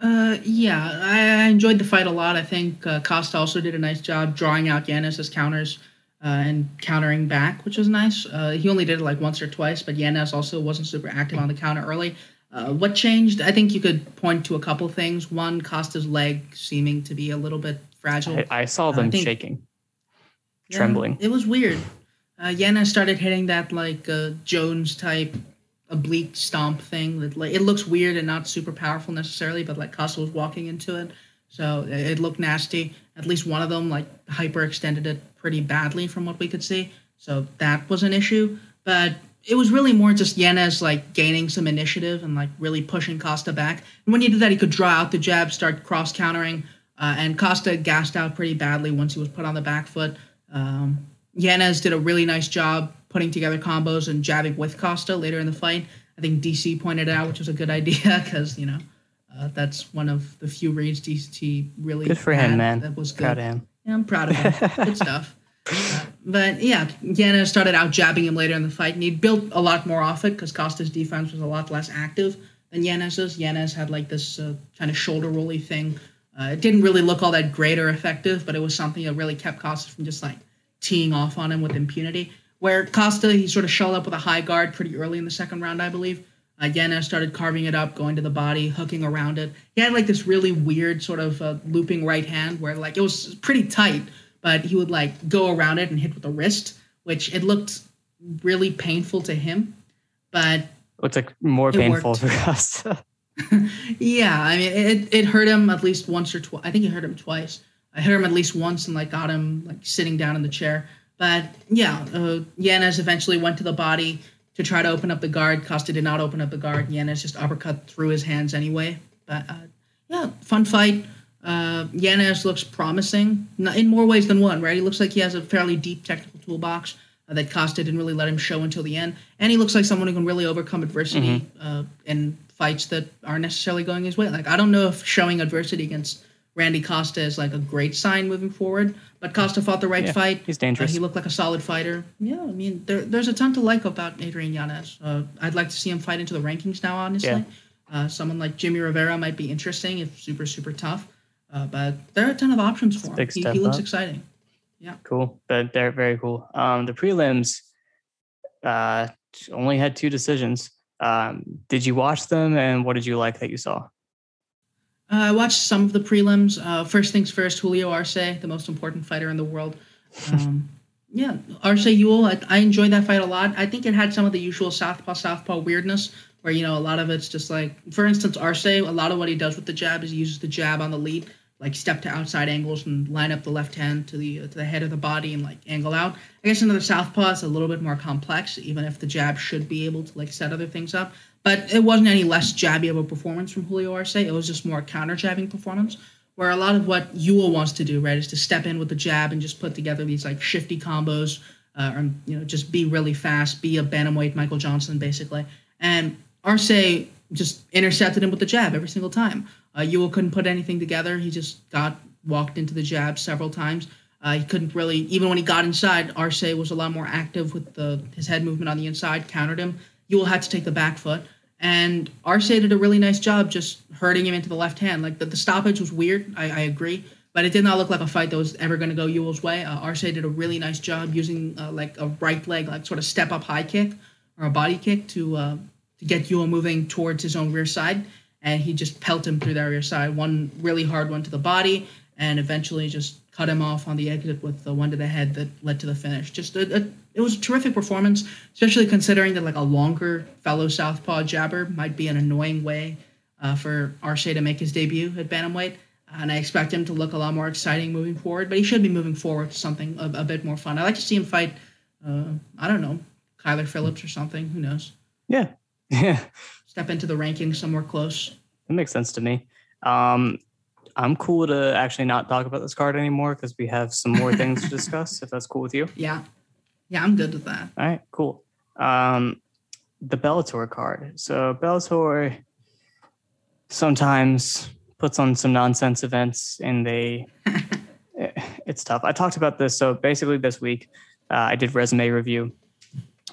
Uh, yeah, I, I enjoyed the fight a lot. I think uh, Costa also did a nice job drawing out Yanez's counters uh, and countering back, which was nice. Uh, he only did it like once or twice, but Yanez also wasn't super active on the counter early. Uh, what changed? I think you could point to a couple things. One, Costa's leg seeming to be a little bit fragile. I, I saw I them think- shaking, Trembling. It was weird. Uh, Yanez started hitting that like uh, Jones type oblique stomp thing. That like it looks weird and not super powerful necessarily, but like Costa was walking into it, so it, it looked nasty. At least one of them like hyperextended it pretty badly from what we could see, so that was an issue. But it was really more just Yanez like gaining some initiative and like really pushing Costa back. And when he did that, he could draw out the jab, start cross countering, uh, and Costa gassed out pretty badly once he was put on the back foot. Um, Yanez did a really nice job putting together combos and jabbing with Costa later in the fight. I think DC pointed it out, which was a good idea because you know uh, that's one of the few reads DC really Good for him, man. That was good. Proud of him. Yeah, I'm proud of him. Good stuff. Uh, but yeah, Yanez started out jabbing him later in the fight, and he built a lot more off it because Costa's defense was a lot less active than Yanez's. Yanez had like this uh, kind of shoulder rolly thing. Uh, it didn't really look all that great or effective, but it was something that really kept Costa from just like teeing off on him with impunity. Where Costa, he sort of showed up with a high guard pretty early in the second round, I believe. Uh, Yanez started carving it up, going to the body, hooking around it. He had like this really weird sort of uh, looping right hand where like it was pretty tight, but he would like go around it and hit with the wrist, which it looked really painful to him. But Looks like more It painful worked. for Costa. Yeah, I mean, it, it hurt him at least once or twice. I think it hurt him twice. I hit him at least once and like got him like sitting down in the chair. But yeah, uh, Yanez eventually went to the body to try to open up the guard. Costa did not open up the guard. Yanez just uppercut through his hands anyway. But uh, yeah, fun fight. Uh, Yanez looks promising in more ways than one, right? He looks like he has a fairly deep technical toolbox uh, that Costa didn't really let him show until the end. And he looks like someone who can really overcome adversity uh, in fights that aren't necessarily going his way. Like, I don't know if showing adversity against Randy Costa is like a great sign moving forward, but Costa fought the right Yeah, fight. he's Uh, dangerous. he looked like a solid fighter. Yeah, I mean, there, there's a ton to like about Adrian Yanez. Uh, I'd like to see him fight into the rankings now, honestly. Yeah. Uh, someone like Jimmy Rivera might be interesting if super, super tough. Uh, but there are a ton of options for him. He, he looks up. exciting. Yeah. Cool. But they're very cool. Um, the prelims uh, only had two decisions. Um, did you watch them and what did you like that you saw? Uh, I watched some of the prelims. Uh, first things first, Julio Arce, the most important fighter in the world. Um, yeah, Arce Ewell, I, I enjoyed that fight a lot. I think it had some of the usual southpaw southpaw weirdness, where you know a lot of it's just like, for instance, Arce. A lot of what he does with the jab is he uses the jab on the lead, like step to outside angles and line up the left hand to the to the head of the body and like angle out. I guess another southpaw is a little bit more complex, even if the jab should be able to like set other things up. But it wasn't any less jabby of a performance from Julio Arce. It was just more counter jabbing performance. Where a lot of what Ewell wants to do, right, is to step in with the jab and just put together these like shifty combos, uh, or you know, just be really fast, be a bantamweight Michael Johnson basically. And Arce just intercepted him with the jab every single time. Uh, Ewell couldn't put anything together. He just got walked into the jab several times. Uh, he couldn't really, even when he got inside, Arce was a lot more active with the his head movement on the inside, countered him. Ewell had to take the back foot. And Arce did a really nice job just hurting him into the left hand. Like the, the stoppage was weird, I, I agree, but it did not look like a fight that was ever going to go Ewell's way. Uh, Arce did a really nice job using uh, like a right leg, like sort of step up high kick or a body kick to uh, to get Ewell moving towards his own rear side, and he just pelted him through the rear side. One really hard one to the body, and eventually just cut him off on the exit with the one to the head that led to the finish. Just a, a, it was a terrific performance, especially considering that like a longer fellow southpaw jabber might be an annoying way uh, for Arce to make his debut at bantamweight. And I expect him to look a lot more exciting moving forward, but he should be moving forward to something a, a bit more fun. I like to see him fight. Uh, I don't know, Kyler Phillips or something. Who knows? Yeah, yeah. Step into the rankings somewhere close. It makes sense to me. Um, I'm cool to actually not talk about this card anymore because we have some more things to discuss. If that's cool with you. Yeah, yeah, I'm good with that. All right, cool. Um, the Bellator card. So Bellator sometimes puts on some nonsense events, and they it's tough. I talked about this. So basically, this week uh, I did resume review.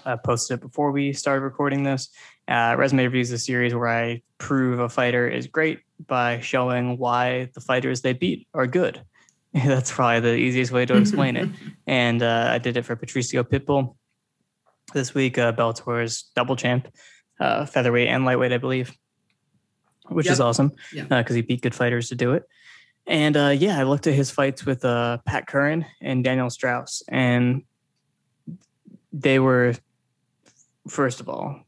I posted it before we started recording this. Uh, resume review is a series where I prove a fighter is great by showing why the fighters they beat are good. That's probably the easiest way to explain it. And uh, I did it for Patricio Pitbull this week. Uh, Bellator's double champ, uh, featherweight and lightweight, I believe, which yep. is awesome because yeah. uh, he beat good fighters to do it. And uh, yeah, I looked at his fights with uh, Pat Curran and Daniel Straus, and they were, first of all,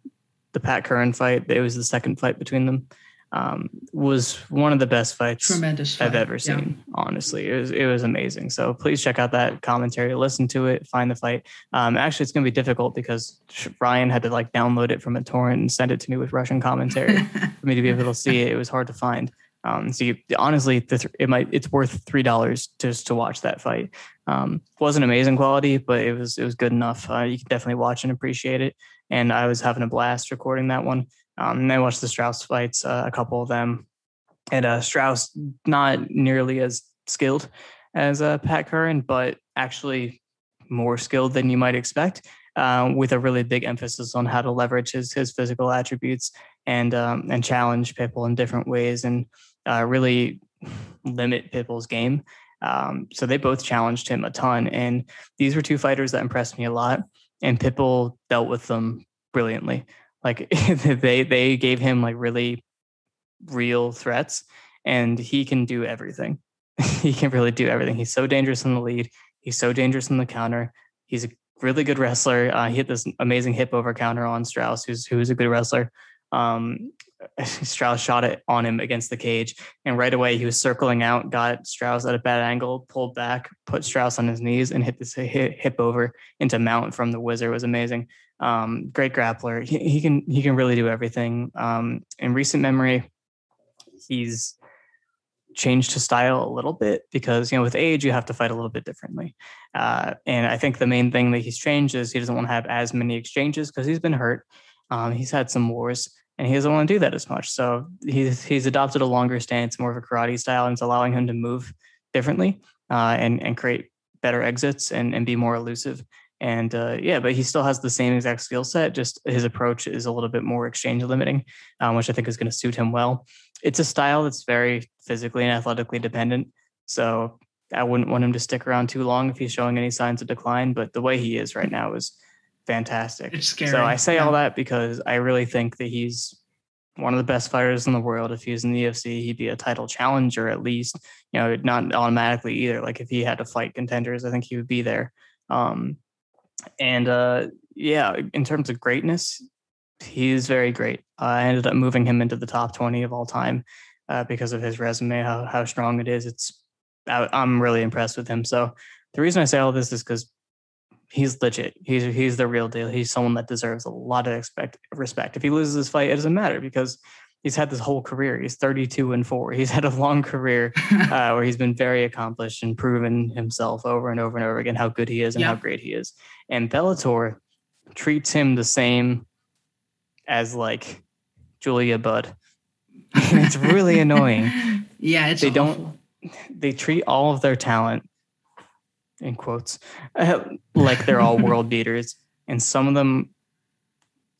the Pat Curran fight. It was the second fight between them um, was one of the best fights Tremendous I've ever seen. Yeah. Honestly, it was it was amazing. So please check out that commentary, listen to it, find the fight. Um, actually, it's going to be difficult because Ryan had to like download it from a torrent and send it to me with Russian commentary for me to be able to see it. It was hard to find. Um, so you, honestly, it might it's worth three dollars just to watch that fight. Um, wasn't amazing quality, but it was it was good enough. Uh, you can definitely watch and appreciate it. And I was having a blast recording that one. Um, and I watched the Straus fights, uh, a couple of them, and uh, Straus not nearly as skilled as uh, Pat Curran, but actually more skilled than you might expect. Uh, with a really big emphasis on how to leverage his his physical attributes and um, and challenge Pitbull in different ways and uh, really limit Pitbull's game. Um, so they both challenged him a ton, and these were two fighters that impressed me a lot. And Pitbull dealt with them brilliantly. Like they they gave him like really real threats, and he can do everything. he can really do everything. He's so dangerous in the lead. He's so dangerous in the counter. He's a really good wrestler. Uh, he hit this amazing hip over counter on Straus, who's who's a good wrestler. Um, Straus shot it on him against the cage, and right away he was circling out, got Straus at a bad angle, pulled back, put Straus on his knees, and hit this hip, hip over into mount from the wizard. It was amazing. Um, great grappler. He, he, can he can really do everything. Um, in recent memory, he's changed his style a little bit because you know with age you have to fight a little bit differently. Uh, and I think the main thing that he's changed is he doesn't want to have as many exchanges because he's been hurt. Um, he's had some wars and he doesn't want to do that as much. So he's he's adopted a longer stance, more of a karate style, and it's allowing him to move differently uh, and and create better exits and and be more elusive. And uh, yeah, but he still has the same exact skill set. Just his approach is a little bit more exchange limiting, um, which I think is going to suit him well. It's a style that's very physically and athletically dependent. So I wouldn't want him to stick around too long if he's showing any signs of decline. But the way he is right now is fantastic. It's scary. So I say yeah. all that because I really think that he's one of the best fighters in the world. If he was in the UFC, he'd be a title challenger at least. You know, not automatically either. Like if he had to fight contenders, I think he would be there. Um, and uh, yeah, in terms of greatness, he's very great. Uh, I ended up moving him into the top 20 of all time uh, because of his resume, how, how strong it is. It's I, I'm really impressed with him. So the reason I say all this is because he's legit. He's he's the real deal. He's someone that deserves a lot of expect, respect. If he loses this fight, it doesn't matter because he's had this whole career. He's 32 and four. He's had a long career uh, where he's been very accomplished and proven himself over and over and over again how good he is and yeah. how great he is. And Bellator treats him the same as like Julia Budd. it's really annoying. Yeah, it's they awful. don't they treat all of their talent in quotes uh, like they're all world beaters and some of them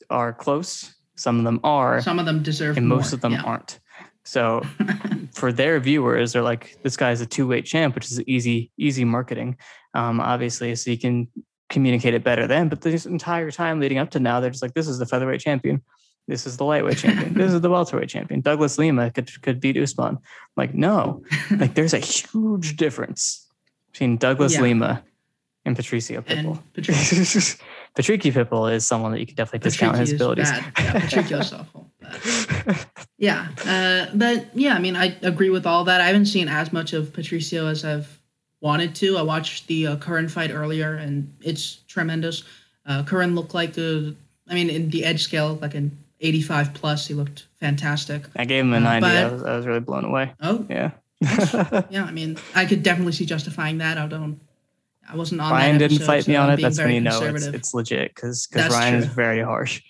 are close some of them are some of them deserve and more. most of them yeah. aren't so for their viewers they're like this guy's a two-weight champ which is easy easy marketing um, obviously so you can communicate it better then but this entire time leading up to now they're just like this is the featherweight champion this is the lightweight champion. this is the welterweight champion. Douglas Lima could could beat Usman. Like, no, like there's a huge difference between Douglas yeah. Lima and Patricio. And Patricio. Patricio Pitbull is someone that you could definitely discount his abilities. Bad. Yeah, Patricio's awful. Yeah, uh, but yeah, I mean, I agree with all that. I haven't seen as much of Patricio as I've wanted to. I watched the uh, Curran fight earlier, and it's tremendous. Uh, Curran looked like a, I mean, in the edge scale, like an 85 plus. He looked fantastic. I gave him a 90. Uh, but, I, was, I was really blown away. Oh, yeah. yeah, I mean, I could definitely see justifying that. I don't. I wasn't on. Ryan didn't fight so me on it. That's when you know it's, it's legit because because Ryan true. is very harsh.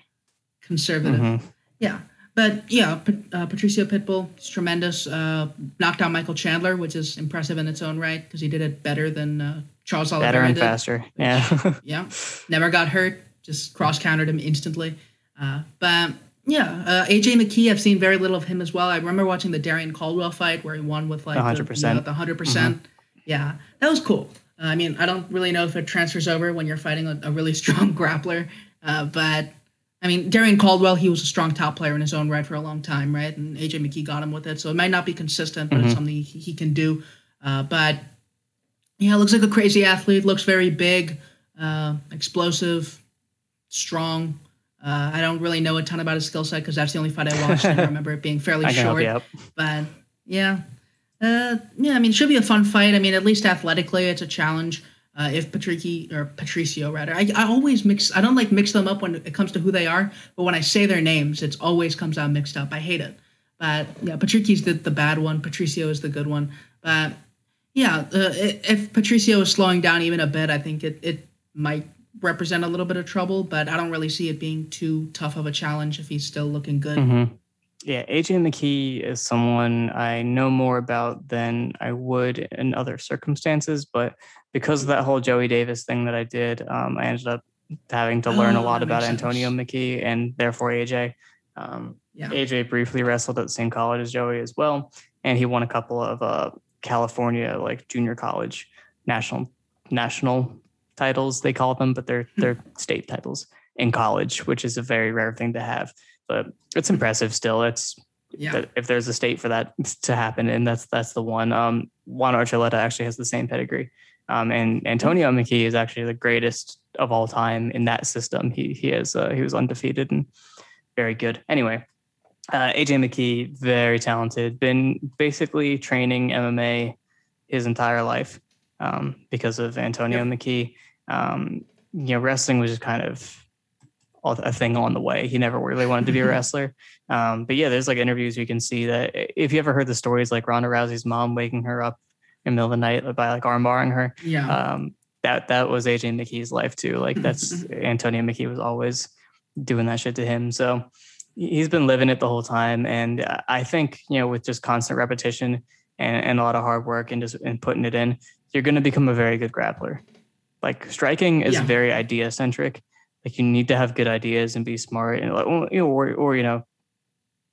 Conservative. Mm-hmm. Yeah, but yeah, uh, Patricio Pitbull is tremendous. Uh, knocked out Michael Chandler, which is impressive in its own right because he did it better than uh, Charles Oliveira Better and did, faster. Yeah. yeah. Never got hurt. Just cross countered him instantly. Uh, but yeah, uh, AJ McKee, I've seen very little of him as well. I remember watching the Darion Caldwell fight where he won with like 100%. The, you know, the 100%. mm hmm Yeah, that was cool. Uh, I mean, I don't really know if it transfers over when you're fighting a, a really strong grappler, uh, but I mean, Darion Caldwell, he was a strong top player in his own right for a long time, right? And AJ McKee got him with it, so it might not be consistent, but mm-hmm. it's something he, he can do. Uh, but yeah, looks like a crazy athlete. Looks very big, uh, explosive, strong. Uh, I don't really know a ton about his skill set because that's the only fight I watched. and I remember it being fairly short. But yeah, uh, yeah. I mean, it should be a fun fight. I mean, at least athletically, it's a challenge. Uh, if Patrici or Patricio rather, I, I always mix. I don't like mix them up when it comes to who they are, but when I say their names, it always comes out mixed up. I hate it. But yeah, Patrici's the, the bad one. Patricio is the good one. But yeah, uh, if Patricio is slowing down even a bit, I think it it might represent a little bit of trouble, but I don't really see it being too tough of a challenge if he's still looking good. Mm-hmm. Yeah, AJ McKee is someone I know more about than I would in other circumstances, but because of that whole Joey Davis thing that I did, um, I ended up having to learn oh, a lot about Antonio McKee and therefore AJ. Um, yeah. AJ briefly wrestled at the same college as Joey as well, and he won a couple of uh, California like junior college national national titles they call them, but they're they're state titles in college, which is a very rare thing to have. But it's impressive still. It's yeah. if there's a state for that to happen, and that's that's the one. Um, Juan Archuleta actually has the same pedigree, um, and Antonio McKee is actually the greatest of all time in that system. He he has uh, he was undefeated and very good. Anyway, uh, AJ McKee, very talented, been basically training MMA his entire life um, because of Antonio yep. McKee um, you know, wrestling was just kind of a thing on the way. He never really wanted to be a wrestler. Um, but yeah, there's like interviews you can see that if you ever heard the stories like Ronda Rousey's mom waking her up in the middle of the night by like armbarring her. Yeah. Um, that that was AJ McKee's life too. Like that's Antonio McKee was always doing that shit to him. So he's been living it the whole time. And I think, you know, with just constant repetition and, and a lot of hard work and just and putting it in, you're going to become a very good grappler. Like striking is yeah. very idea centric. Like you need to have good ideas and be smart and like you know, or or you know,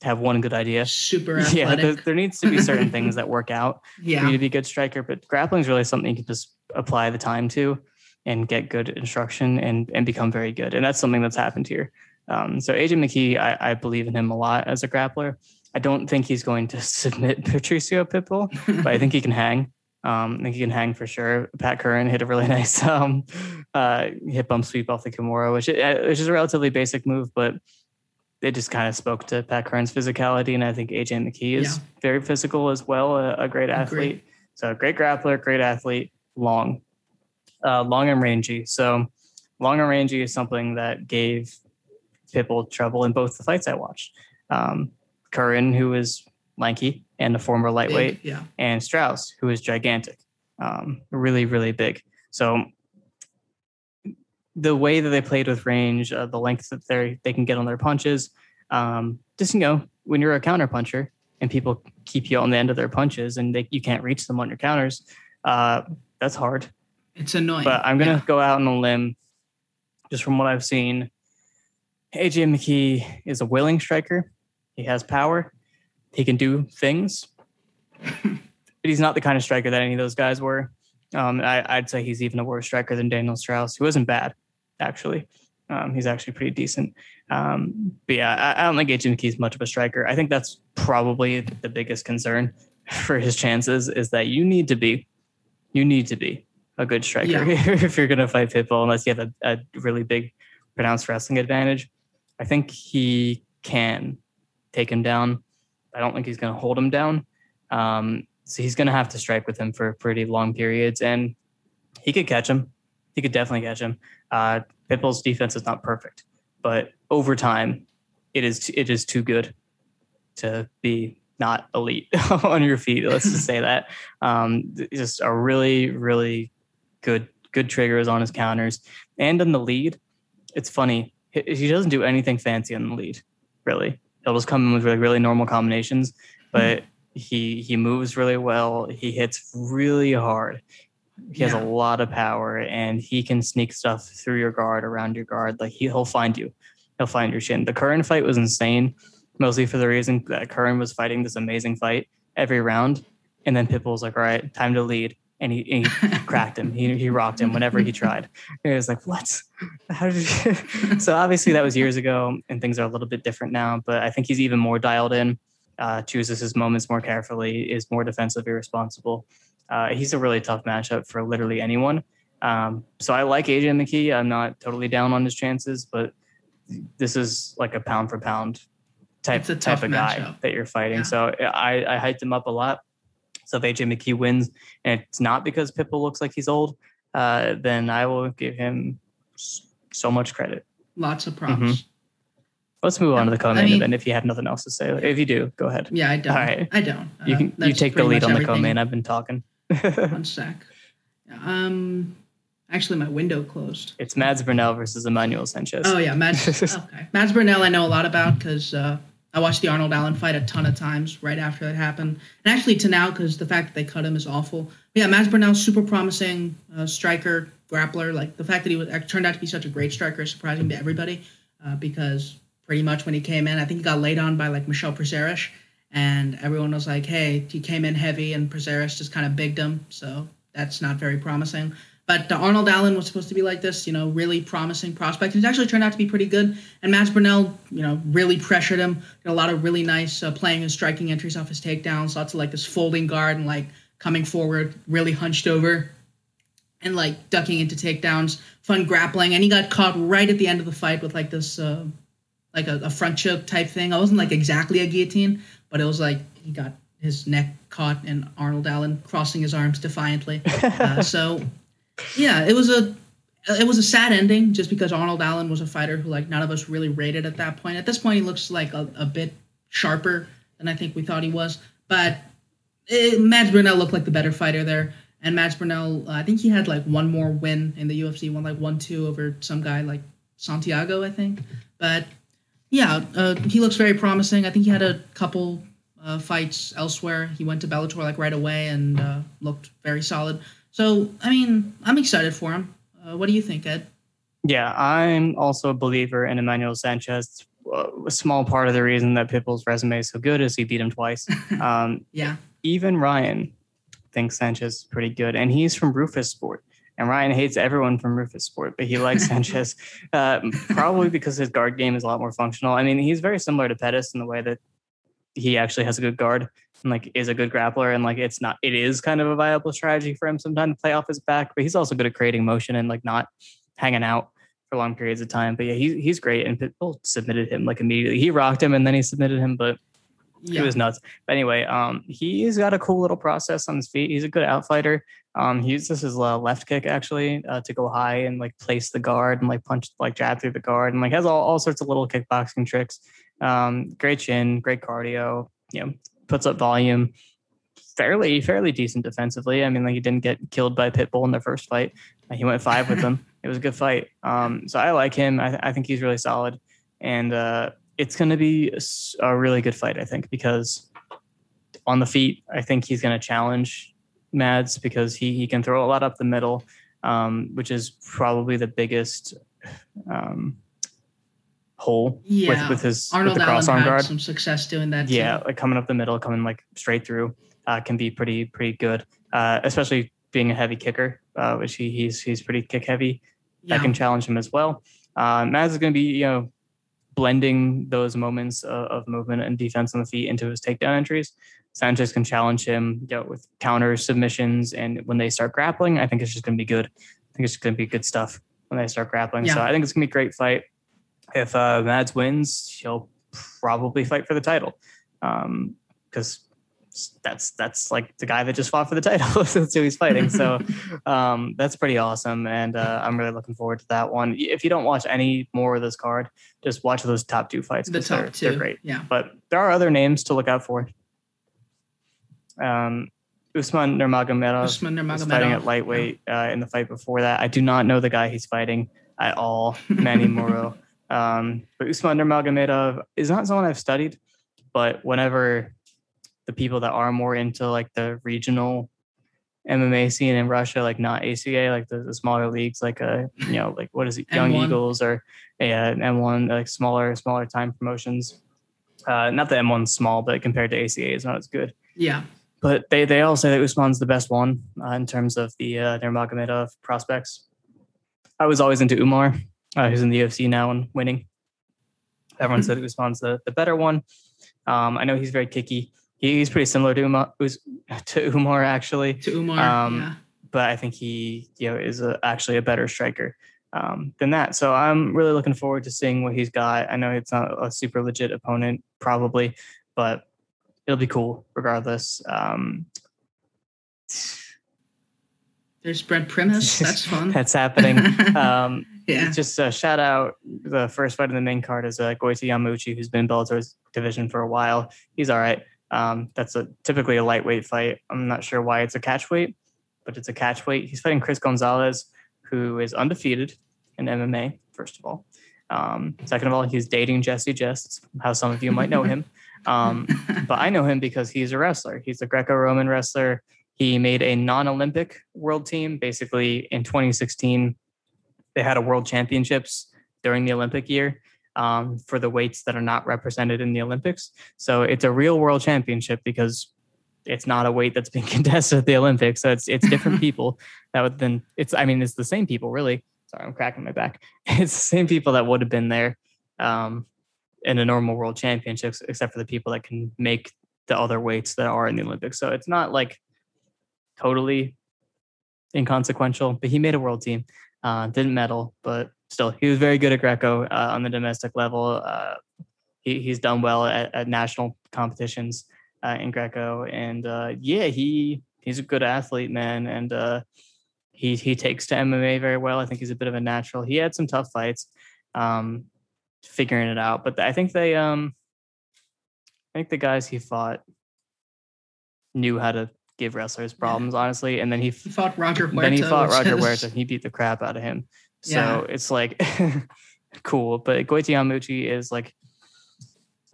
have one good idea. Super athletic. Yeah, there, there needs to be certain things that work out yeah. for you to be a good striker. But grappling is really something you can just apply the time to and get good instruction and and become very good. And that's something that's happened here. Um, so AJ McKee, I, I, believe in him a lot as a grappler. I don't think he's going to submit Patricio Pitbull, but I think he can hang. Um, I think he can hang for sure. Pat Curran hit a really nice um, uh, hip bump sweep off the Kimura, which, which is a relatively basic move, but it just kind of spoke to Pat Curran's physicality. And I think AJ McKee is yeah. very physical as well, a, a great athlete. So great grappler, great athlete, long, uh, long and rangy. So long and rangy is something that gave Pitbull trouble in both the fights I watched. Um, Curran, who is lanky and the former lightweight, big, yeah. and Straus, who is gigantic, um, really, really big. So the way that they played with range, uh, the length that they they can get on their punches, um, just you know, when you're a counter puncher and people keep you on the end of their punches and they, you can't reach them on your counters, uh, that's hard. It's annoying. But I'm gonna yeah. go out on a limb, just from what I've seen. AJ McKee is a willing striker. He has power. He can do things, but he's not the kind of striker that any of those guys were. Um, I, would say he's even a worse striker than Daniel Straus, who wasn't bad, actually. Um, he's actually pretty decent. Um, but yeah, I, I don't think AJ McKee's much of a striker. I think that's probably the biggest concern for his chances is that you need to be, you need to be a good striker yeah. if you're going to fight Pitbull, unless you have a, a really big, pronounced wrestling advantage. I think he can take him down. I don't think he's going to hold him down. Um, so he's going to have to strike with him for pretty long periods, and he could catch him. He could definitely catch him. Uh, Pitbull's defense is not perfect, but over time, it is it is too good to be not elite on your feet. Let's just say that. Um, just a really really good good triggers on his counters and in the lead. It's funny he doesn't do anything fancy in the lead, really. He'll just come in with really, really normal combinations, but mm he he moves really well. He hits really hard. He yeah. has a lot of power, and he can sneak stuff through your guard, around your guard. Like he, he'll find you. He'll find your shin. The Curran fight was insane, mostly for the reason that Curran was fighting this amazing fight every round, and then Pitbull's like, "All right, time to lead." And he, he cracked him. He, he rocked him whenever he tried. It was like, what? How did you? so obviously that was years ago, and things are a little bit different now. But I think he's even more dialed in. Uh, chooses his moments more carefully. Is more defensively responsible. Uh, he's a really tough matchup for literally anyone. Um, so I like AJ McKee. I'm not totally down on his chances, but this is like a pound for pound type type of guy that you're fighting. Yeah. So I, I hyped him up a lot. So if AJ McKee wins and it's not because Pitbull looks like he's old, uh, then I will give him so much credit. Lots of props. Mm-hmm. Let's move on to the co-main I mean, event. If you have nothing else to say, if you do, go ahead. Yeah, I don't. All right, I don't. Uh, you can you take the lead on the co-main. I've been talking. One sec. Um, actually, my window closed. It's Mads Burnell versus Emmanuel Sanchez. Oh yeah, Mads. okay, Mads Burnell. I know a lot about because uh, I watched the Arnold Allen fight a ton of times right after that happened, and actually to now because the fact that they cut him is awful. But yeah, Mads Burnell, super promising uh, striker, grappler. Like the fact that he was, turned out to be such a great striker is surprising to everybody uh, because pretty much when he came in, I think he got laid on by like Michel Prazeres, and everyone was like, "Hey, he came in heavy," and Prazeres just kind of bigged him. So that's not very promising. But uh, Arnold Allen was supposed to be like this, you know, really promising prospect. He's actually turned out to be pretty good. And Mads Burnell, you know, really pressured him. Did a lot of really nice uh, playing and striking entries off his takedowns. Lots of like this folding guard and like coming forward, really hunched over, and like ducking into takedowns. Fun grappling. And he got caught right at the end of the fight with like this, uh, like a, a front choke type thing. I wasn't like exactly a guillotine, but it was like he got his neck caught and Arnold Allen crossing his arms defiantly. Uh, so yeah, it was a it was a sad ending just because Arnold Allen was a fighter who like none of us really rated at that point. At this point, he looks like a, a bit sharper than I think we thought he was. But it, Mads Burnell looked like the better fighter there. And Mads Burnell, uh, I think he had like one more win in the UFC, one like one two over some guy like Santiago, I think. But yeah, uh, he looks very promising. I think he had a couple uh, fights elsewhere. He went to Bellator like right away and uh, looked very solid. So, I mean, I'm excited for him. Uh, what do you think, Ed? Yeah, I'm also a believer in Emmanuel Sanchez. A small part of the reason that Pitbull's resume is so good is he beat him twice. Um, yeah. Even Ryan thinks Sanchez is pretty good, and he's from Roufusport. And Ryan hates everyone from Roufusport, but he likes Sanchez uh, probably because his guard game is a lot more functional. I mean, he's very similar to Pettis in the way that he actually has a good guard and like is a good grappler and like it's not it is kind of a viable strategy for him sometimes to play off his back but he's also good at creating motion and like not hanging out for long periods of time but yeah he's, he's great and pitbull submitted him like immediately he rocked him and then he submitted him but yeah. It was nuts. But anyway, um, he's got a cool little process on his feet. He's a good outfighter. Um, he uses his uh, left kick actually uh, to go high and like place the guard and like punch, like jab through the guard and like has all, all sorts of little kickboxing tricks. Um, great chin, great cardio. You know, puts up volume. Fairly, fairly decent defensively. I mean, like he didn't get killed by Pitbull in their first fight. He went five with them. It was a good fight. Um, so I like him. I, I think he's really solid. And uh, it's going to be a really good fight, I think, because on the feet, I think he's going to challenge Mads because he, he can throw a lot up the middle, um, which is probably the biggest um, hole yeah. with, with his Arnold with the cross arm guard. Some success doing that. Yeah, too. like coming up the middle, coming like straight through, uh, can be pretty pretty good, uh, especially being a heavy kicker, uh, which he, he's he's pretty kick heavy. Yeah. That can challenge him as well. Uh, Mads is going to be you know blending those moments of, of, movement and defense on the feet into his takedown entries. Sanchez can challenge him you know, with counter submissions, and when they start grappling, I think it's just going to be good. I think it's going to be good stuff when they start grappling. Yeah. So I think it's going to be a great fight. If uh, Mads wins, he'll probably fight for the title because um, that's that's like the guy that just fought for the title. that's who he's fighting. So um, that's pretty awesome, and uh, I'm really looking forward to that one. If you don't watch any more of this card, just watch those top two fights. The top they're, two, they're great. Yeah, but there are other names to look out for. Um, Usman Nurmagomedov, Usman Nurmagomedov is fighting at lightweight uh, in the fight before that. I do not know the guy he's fighting at all, Manny Muro. Um, but Usman Nurmagomedov is not someone I've studied, but whenever the people that are more into like the regional MMA scene in Russia, like not ACA, like the, the smaller leagues, like a uh, you know, like what is it, Young M1. Eagles or yeah, M1, like smaller, smaller time promotions. Uh, not that M1's small, but compared to ACA, it's not as good. Yeah. But they they all say that Usman's the best one uh, in terms of the uh, Nurmagomedov prospects. I was always into Umar, uh, who's in the UFC now and winning. Everyone mm-hmm. said Usman's the, the better one. Um, I know he's very kicky he's pretty similar to Umar, to Umar actually. To Umar, um, yeah. But I think he, you know, is a, actually a better striker um, than that. So I'm really looking forward to seeing what he's got. I know it's not a super legit opponent, probably, but it'll be cool regardless. Um, There's Brent Primus. That's fun. That's happening. Um, yeah. Just a shout out. The first fight in the main card is uh, Goiti Yamauchi, who's been in Bellator's division for a while. He's all right. Um, that's a typically a lightweight fight. I'm not sure why it's a catch weight, but it's a catch weight. He's fighting Chris Gonzalez, who is undefeated in MMA. First of all, um, second of all, he's dating Jesse Jess. How some of you might know him, um, but I know him because he's a wrestler. He's a Greco-Roman wrestler. He made a non-Olympic world team. Basically, in 2016, they had a World Championships during the Olympic year um, for the weights that are not represented in the Olympics. So it's a real world championship because it's not a weight that's being contested at the Olympics. So it's it's different people that would then it's I mean it's the same people really. Sorry, I'm cracking my back. It's the same people that would have been there um, in a normal world championships, except for the people that can make the other weights that are in the Olympics. So it's not like totally inconsequential. But he made a world team, uh, didn't medal, but still, he was very good at Greco uh, on the domestic level. Uh, he, he's done well at, at national competitions uh, in Greco, and uh, yeah, he he's a good athlete, man, and uh, he he takes to MMA very well. I think he's a bit of a natural. He had some tough fights, um, figuring it out, but I think they um, I think the guys he fought knew how to give wrestlers problems, yeah. honestly. And then he, he fought Roger Huerta. Then he fought Roger Huerta. He beat the crap out of him. So yeah. it's like cool. But Goiti Yamauchi is like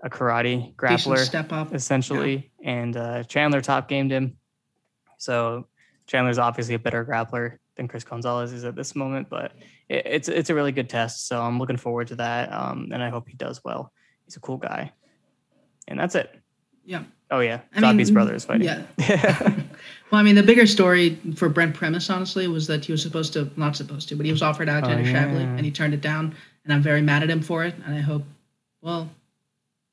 a karate grappler step up essentially. Yeah. And uh, Chandler top gamed him. So Chandler's obviously a better grappler than Chris Gonzalez is at this moment, but it, it's it's a really good test. So I'm looking forward to that. Um, and I hope he does well. He's a cool guy. And that's it. Yeah. Oh yeah, I Zabi's mean, brother is fighting. Yeah. well, I mean, the bigger story for Brent Primus, honestly, was that he was supposed to, not supposed to, but he was offered Alexander Oh, yeah. and he turned it down. And I'm very mad at him for it. And I hope, well,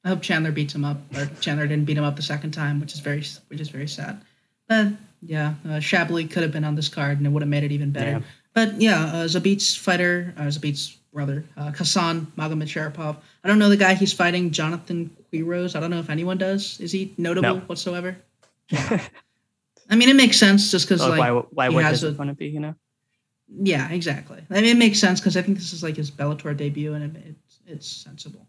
I hope Chandler beats him up, or Chandler didn't beat him up the second time, which is very, which is very sad. But yeah, uh, could have been on this card, and it would have made it even better. Yeah. But yeah, uh, Zabit's fighter, uh, Zabit's brother, uh, Kasan Magomed Sharapov. I don't know the guy he's fighting, Jonathan Quiroz. I don't know if anyone does. Is he notable No. whatsoever? I mean, it makes sense just because Oh, like why? Why he would has want to be? You know. yeah, exactly. I mean, it makes sense because I think this is like his Bellator debut, and it, it's it's sensible.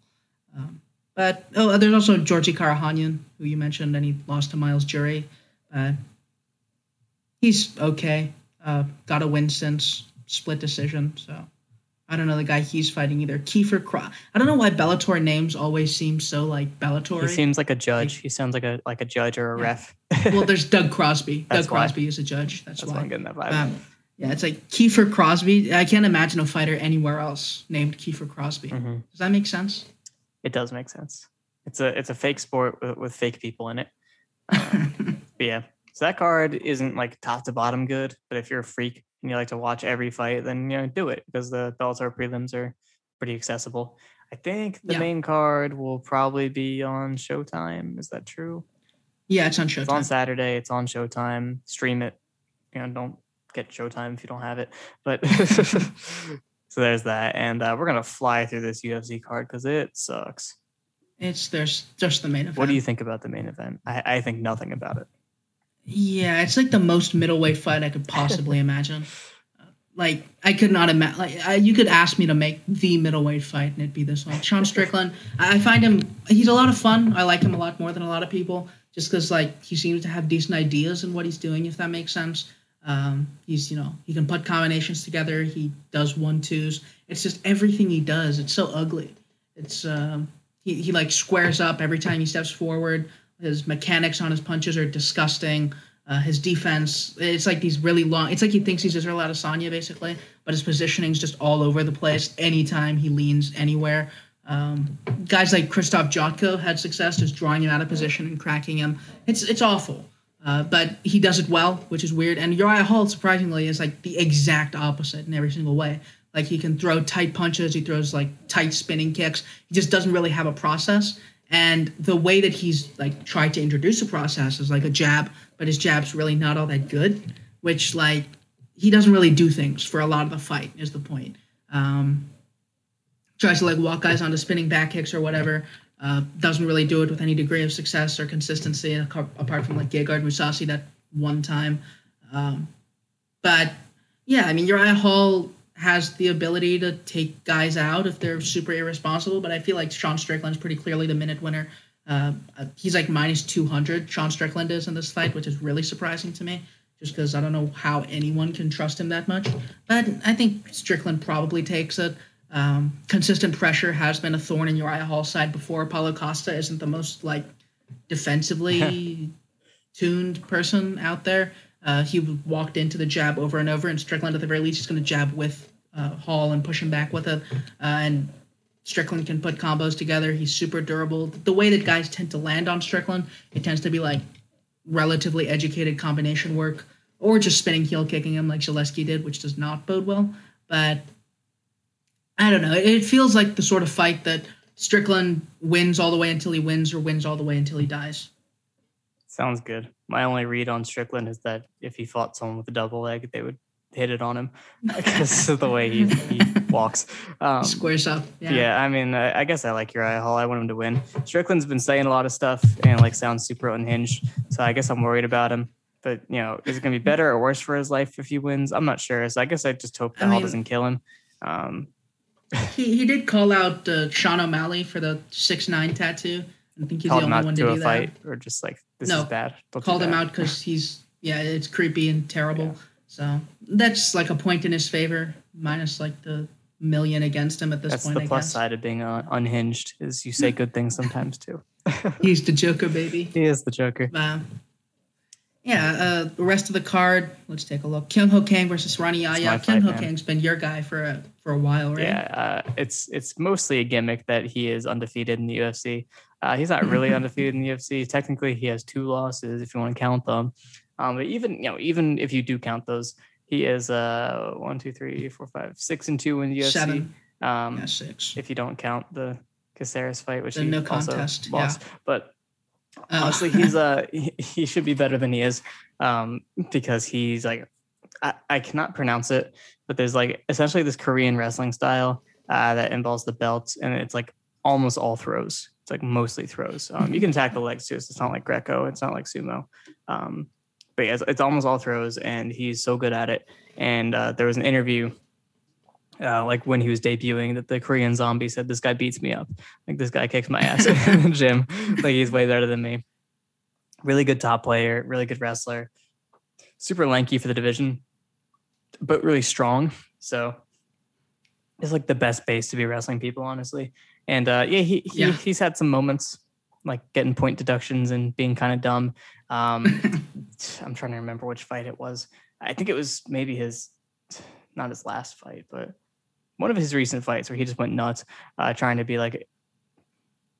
Um, but oh, there's also Georgi Karakhanyan, who you mentioned, and he lost to Myles Jury. Uh, he's okay. Uh, got a win since split decision, so I don't know the guy he's fighting either. Kiefer Cro- I don't know why Bellator names always seem so like Bellator. He seems like a judge. He sounds like a like a judge or a Yeah. ref. well, there's Doug Crosby. That's Doug why. Crosby is a judge. That's, That's why. why I'm getting that vibe. Um, yeah, it's like Kiefer Crosby. I can't imagine a fighter anywhere else named Kiefer Crosby. Mhm. Does that make sense? It does make sense. It's a it's a fake sport with, with fake people in it. Um, but yeah, so that card isn't like top to bottom good. But if you're a freak and you like to watch every fight, then you know do it because the Bellator prelims are pretty accessible. I think the Yeah. main card will probably be on Showtime. Is that true? yeah, it's on Showtime. It's on Saturday. It's on Showtime. Stream it. You know, don't get Showtime if you don't have it. But so there's that, and uh, we're gonna fly through this UFC card because it sucks. It's there's just the main event. What do you think about the main event? I, I think nothing about it. Yeah, it's like the most middleweight fight I could possibly imagine. Like I could not imagine. Like I, you could ask me to make the middleweight fight, and it'd be this one. Sean Strickland. I I find him. He's a lot of fun. I like him a lot more than a lot of people, just because like he seems to have decent ideas in what he's doing. If that makes sense. Um, he's you know he can put combinations together. He does one twos. It's just everything he does. It's so ugly. It's um, he he like squares up every time he steps forward. His mechanics on his punches are disgusting. Uh, his defense, it's like these really long. It's like he thinks he's Israel Adesanya basically, but his positioning's just all over the place. Anytime he leans anywhere, um, guys like Krzysztof Jotko had success just drawing him out of position and cracking him. It's it's awful. Uh, but he does it well, which is weird. And Uriah Hall, surprisingly, is like the exact opposite in every single way. Like he can throw tight punches, he throws like tight spinning kicks. He just doesn't really have a process. And the way that he's like tried to introduce a process is like a jab, but his jab's really not all that good. Which like he doesn't really do things for a lot of the fight. Is the point? Um, tries to like walk guys onto spinning back kicks or whatever. Uh, doesn't really do it with any degree of success or consistency, apart from like Gegard Mousasi that one time. Um, but yeah, I mean Uriah Hall has the ability to take guys out if they're super irresponsible, but I feel like Sean Strickland's pretty clearly the minute winner. Uh, uh, he's like minus 200, Sean Strickland is in this fight, which is really surprising to me, just because I don't know how anyone can trust him that much. But I think Strickland probably takes it. Um, consistent pressure has been a thorn in Uriah Hall's side before. Paulo Costa isn't the most like defensively tuned person out there. Uh, he walked into the jab over and over, and Strickland at the very least is going to jab with uh, Hall and push him back with it. Uh, and Strickland can put combos together. He's super durable. The way that guys tend to land on Strickland, it tends to be like relatively educated combination work or just spinning heel kicking him like Zaleski did, which does not bode well. But I don't know. It feels like the sort of fight that Strickland wins all the way until he wins or wins all the way until he dies. Sounds good. My only read on Strickland is that if he fought someone with a double leg, they would hit it on him because of the way he, he walks. Um, Squares up. Yeah. yeah. I mean, I, I guess I like Uriah Hall. I want him to win. Strickland's been saying a lot of stuff and like sounds super unhinged. So I guess I'm worried about him. But you know, is it going to be better or worse for his life if he wins? I'm not sure. So I guess I just hope I that Hall mean- doesn't kill him. Um, He, he did call out uh, Sean O'Malley for the six nine tattoo. I think he's the him only out one to to a do fight or just like this No, is bad. Don't. Called him out because he's yeah, it's creepy and terrible. So that's like a point in his favor, minus like the million against him at this That's point. the I plus guess side of being uh, unhinged is you say good things sometimes too. he's the Joker baby. he is the Joker. Wow. yeah, uh, the rest of the card. Let's take a look. Kyung Ho Kang versus Rani Yahya. Kyung Ho. Kang's been your guy for a for a while, right? Yeah, uh, it's it's mostly a gimmick that he is undefeated in the UFC. Uh, he's not really undefeated in the UFC. Technically, he has two losses if you want to count them. Um, but even you know, even if you do count those, he is uh one, two, three, four, five, six and two in the UFC. Seven. Um, Yeah, six. if you don't count the Caceres fight, which The he no also contest, lost. But Uh, honestly, he's uh he, he should be better than he is, um, because he's like I, I cannot pronounce it, but there's like essentially this Korean wrestling style uh, that involves the belt, and it's like almost all throws. It's like mostly throws. Um, you can attack the legs too. So it's not like Greco. It's not like sumo. Um, but yeah, it's, it's almost all throws, and he's so good at it. And uh, there was an interview, uh, like when he was debuting, that the Korean zombie said, "This guy beats me up. Like this guy kicks my ass in the gym. Like he's way better than me." Really good top player, really good wrestler, super lanky for the division, but really strong. So it's like the best base to be wrestling people, honestly. And uh, yeah, he, he Yeah. he's had some moments like getting point deductions and being kind of dumb. Um, I'm trying to remember which fight it was. I think it was maybe his, not his last fight, but one of his recent fights where he just went nuts, uh, trying to be like,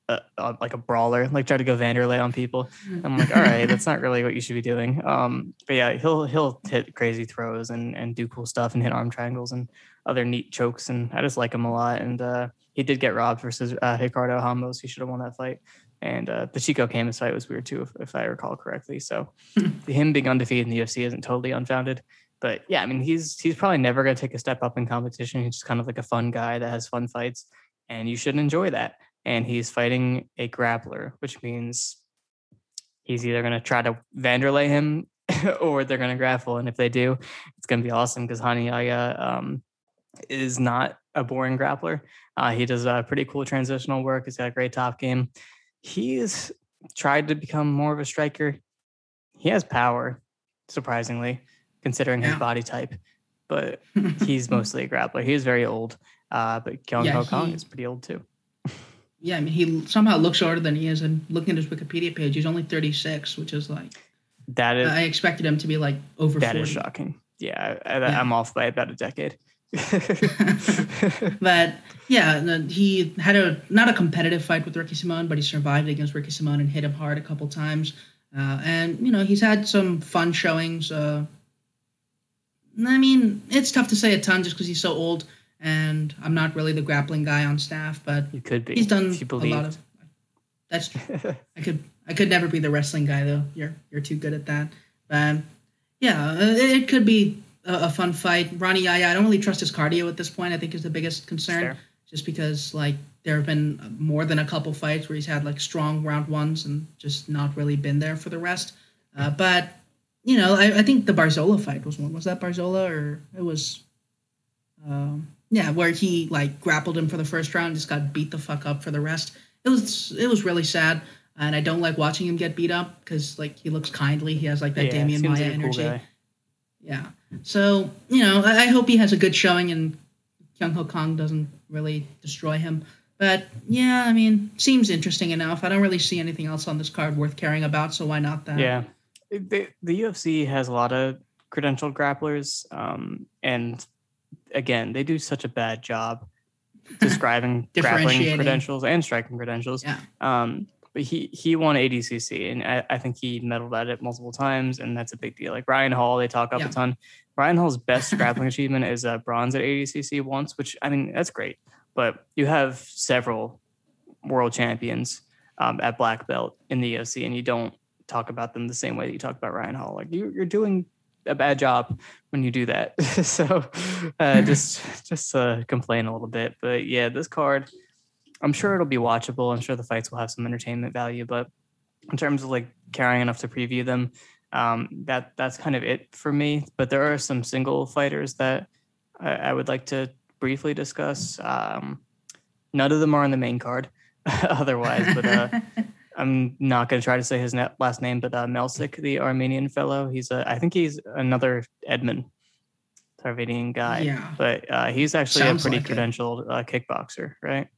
a, a, like a brawler, like try to go Vanderlei on people. I'm like, all right, that's not really what you should be doing. Um, but yeah, he'll he'll hit crazy throws and and do cool stuff and hit arm triangles and other neat chokes, and I just like him a lot. And uh, he did get robbed versus uh, Ricardo Ramos. He should have won that fight. And uh, the Chico Camus fight was weird too, if, if I recall correctly. So him being undefeated in the UFC isn't totally unfounded. But yeah, I mean, he's he's probably never going to take a step up in competition. He's just kind of like a fun guy that has fun fights, and you should enjoy that. And he's fighting a grappler, which means he's either going to try to Vanderlei him or they're going to grapple. And if they do, it's going to be awesome because Rani Yahya um, is not a boring grappler. Uh, he does uh, pretty cool transitional work. He's got a great top game. He's tried to become more of a striker. He has power, surprisingly, considering his body type. But he's mostly a grappler. He is very old. Uh, but Kyung Yeah, Ho Kang is pretty old too. yeah, I mean, he somehow looks older than he is. And looking at his Wikipedia page, he's only 36, which is like, That is I expected him to be like over that 40. is shocking. Yeah, I, Yeah. I'm off by about a decade. but yeah, he had a not a competitive fight with Ricky Simone, but he survived against Ricky Simone and hit him hard a couple times. Uh, and you know he's had some fun showings. Uh, I mean, it's tough to say a ton just because he's so old, and I'm not really the grappling guy on staff. But you could be. he's done a lot of. That's true. I could I could never be the wrestling guy though. You're you're too good at that. But yeah, it, it could be a, a fun fight. Rani Yahya, I don't really trust his cardio at this point. I think is the biggest concern, Fair. just because like there have been more than a couple fights where he's had like strong round ones and just not really been there for the rest. Uh, but you know, I, I think the Barzola fight was one. Was that Barzola or it was? Um, yeah, where he like grappled him for the first round, just got beat the fuck up for the rest. It was it was really sad, and I don't like watching him get beat up because like he looks kindly. He has like that Yeah, Demian Maia like cool energy. guy. Yeah. So, you know, I, I hope he has a good showing and Kyung Ho Kang doesn't really destroy him. But yeah, I mean, seems interesting enough. I don't really see anything else on this card worth caring about, so why not that? Yeah, the, the UFC has a lot of credentialed grapplers, um, and again, they do such a bad job describing grappling credentials and striking credentials. Yeah. Um, but he he won ADCC, and I, I think he medaled at it multiple times, and that's a big deal. Like Ryan Hall, they talk up Yeah. a ton. Ryan Hall's best grappling achievement is uh, bronze at ADCC once, which I mean that's great. But you have several world champions um, at black belt in the UFC, and you don't talk about them the same way that you talk about Ryan Hall. Like you, you're doing a bad job when you do that. so uh, just just uh, complain a little bit. But yeah, this card, I'm sure it'll be watchable. I'm sure the fights will have some entertainment value. But in terms of like caring enough to preview them, um, that that's kind of it for me. But there are some single fighters that I, I would like to briefly discuss. Um, none of them are on the main card, otherwise. But uh, I'm not going to try to say his last name, but uh, Melsik, the Armenian fellow, he's a, I think he's another Edmond Tarverdyan guy, Yeah. but uh, he's actually Sounds a pretty like credentialed uh, kickboxer, right?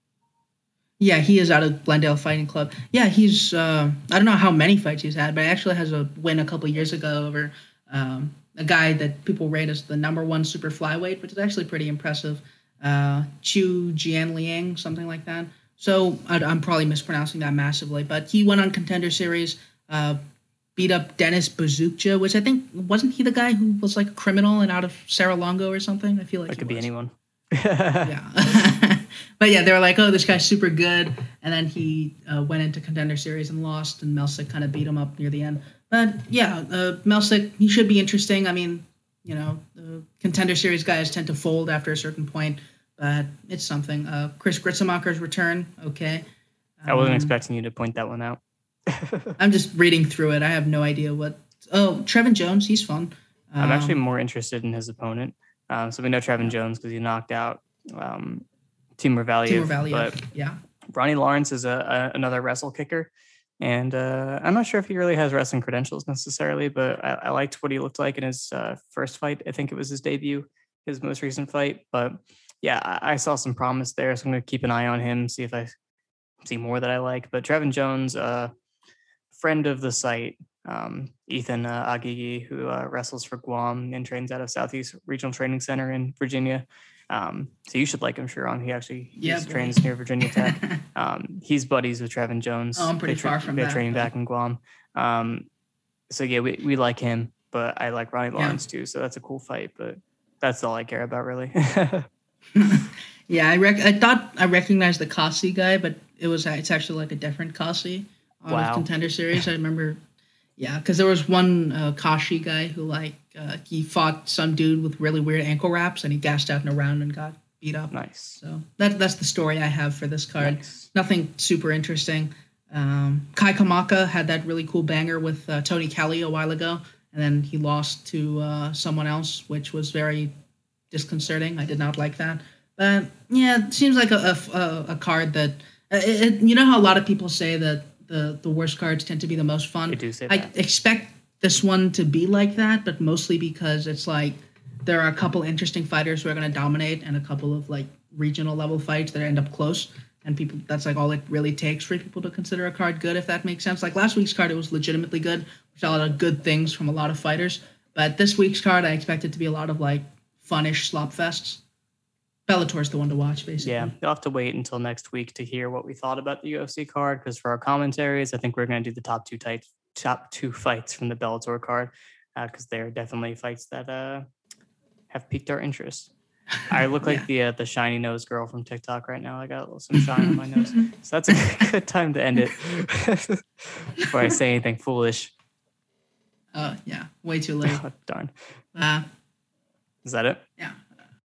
Yeah, he is out of Glendale Fighting Club. Yeah, he's uh, I don't know how many fights he's had, but he actually has a win a couple years ago over um, a guy that people rate as the number one super flyweight, which is actually pretty impressive. Uh, Chu Jian Liang, something like that. So I, I'm probably mispronouncing that massively, but he went on contender series, uh, beat up Dennis Buzukja, which I think wasn't he the guy who was like a criminal and out of Serra-Longo or something. I feel like That could be anyone. yeah. but yeah, they were like, oh, this guy's super good. And then he uh, went into contender series and lost, and Melsik kind of beat him up near the end. But yeah, uh, Melsik, he should be interesting. I mean, you know, the contender series guys tend to fold after a certain point, but it's something. Uh, Chris Gruetzemacher's return, okay. I wasn't Um, expecting you to point that one out. I'm just reading through it. I have no idea what. Oh, Trevin Jones, he's fun. I'm actually Um, more interested in his opponent. Um, so we know Trevin Jones because he knocked out um, Timur Valiev. Timur Valiev. But Yeah. Ronnie Lawrence is a, a another wrestle kicker, and uh, I'm not sure if he really has wrestling credentials necessarily, but I, I liked what he looked like in his uh, first fight. I think it was his debut, his most recent fight. But yeah, I, I saw some promise there, so I'm going to keep an eye on him, see if I see more that I like. But Trevin Jones, uh, friend of the site, um, Ethan uh, Agigi, who uh, wrestles for Guam and trains out of Southeast Regional Training Center in Virginia. Um, so you should like him, Sharon. He actually Yeah, he's trains near Virginia Tech. Um, he's buddies with Trevin Jones. Oh, I'm pretty They tra- far from They're that, training but- back in Guam. Um, so yeah, we, we like him, but I like Ronnie Yeah. Lawrence too. So that's a cool fight, but that's all I care about really. yeah, I rec- I thought I recognized the Kasi guy, but it was it's actually like a different Kasi out Wow. contender series. I remember, yeah, because there was one uh, Kashi guy who like uh, he fought some dude with really weird ankle wraps, and he gassed out in a round and got beat up. nice. So that that's the story I have for this card. Nice. Nothing super interesting. Um, Kai Kamaka had that really cool banger with uh, Tony Kelly a while ago, and then he lost to uh, someone else, which was very disconcerting. I did not like that. But yeah, it seems like a, a, a- card that uh, it, it- you know how a lot of people say that the the worst cards tend to be the most fun. They do say that. I expect this one to be like that, but mostly because it's like there are a couple interesting fighters who are going to dominate, and a couple of like regional level fights that end up close. And people, that's like all it really takes for people to consider a card good, if that makes sense. Like last week's card, it was legitimately good. We saw a lot of good things from a lot of fighters. But this week's card, I expect it to be a lot of like funnish slop fests. Bellator's the one to watch, basically. Yeah, you'll have to wait until next week to hear what we thought about the UFC card. Because for our commentaries, I think we're going to do the top two types, top two fights from the Bellator card, because they're definitely fights that uh, have piqued our interest. I look like Yeah. the uh, the shiny nose girl from TikTok right now. I got a little some shine on my nose, so that's a good time to end it before I say anything foolish. Uh, yeah, way too late. Oh, darn, Uh, is that it? yeah.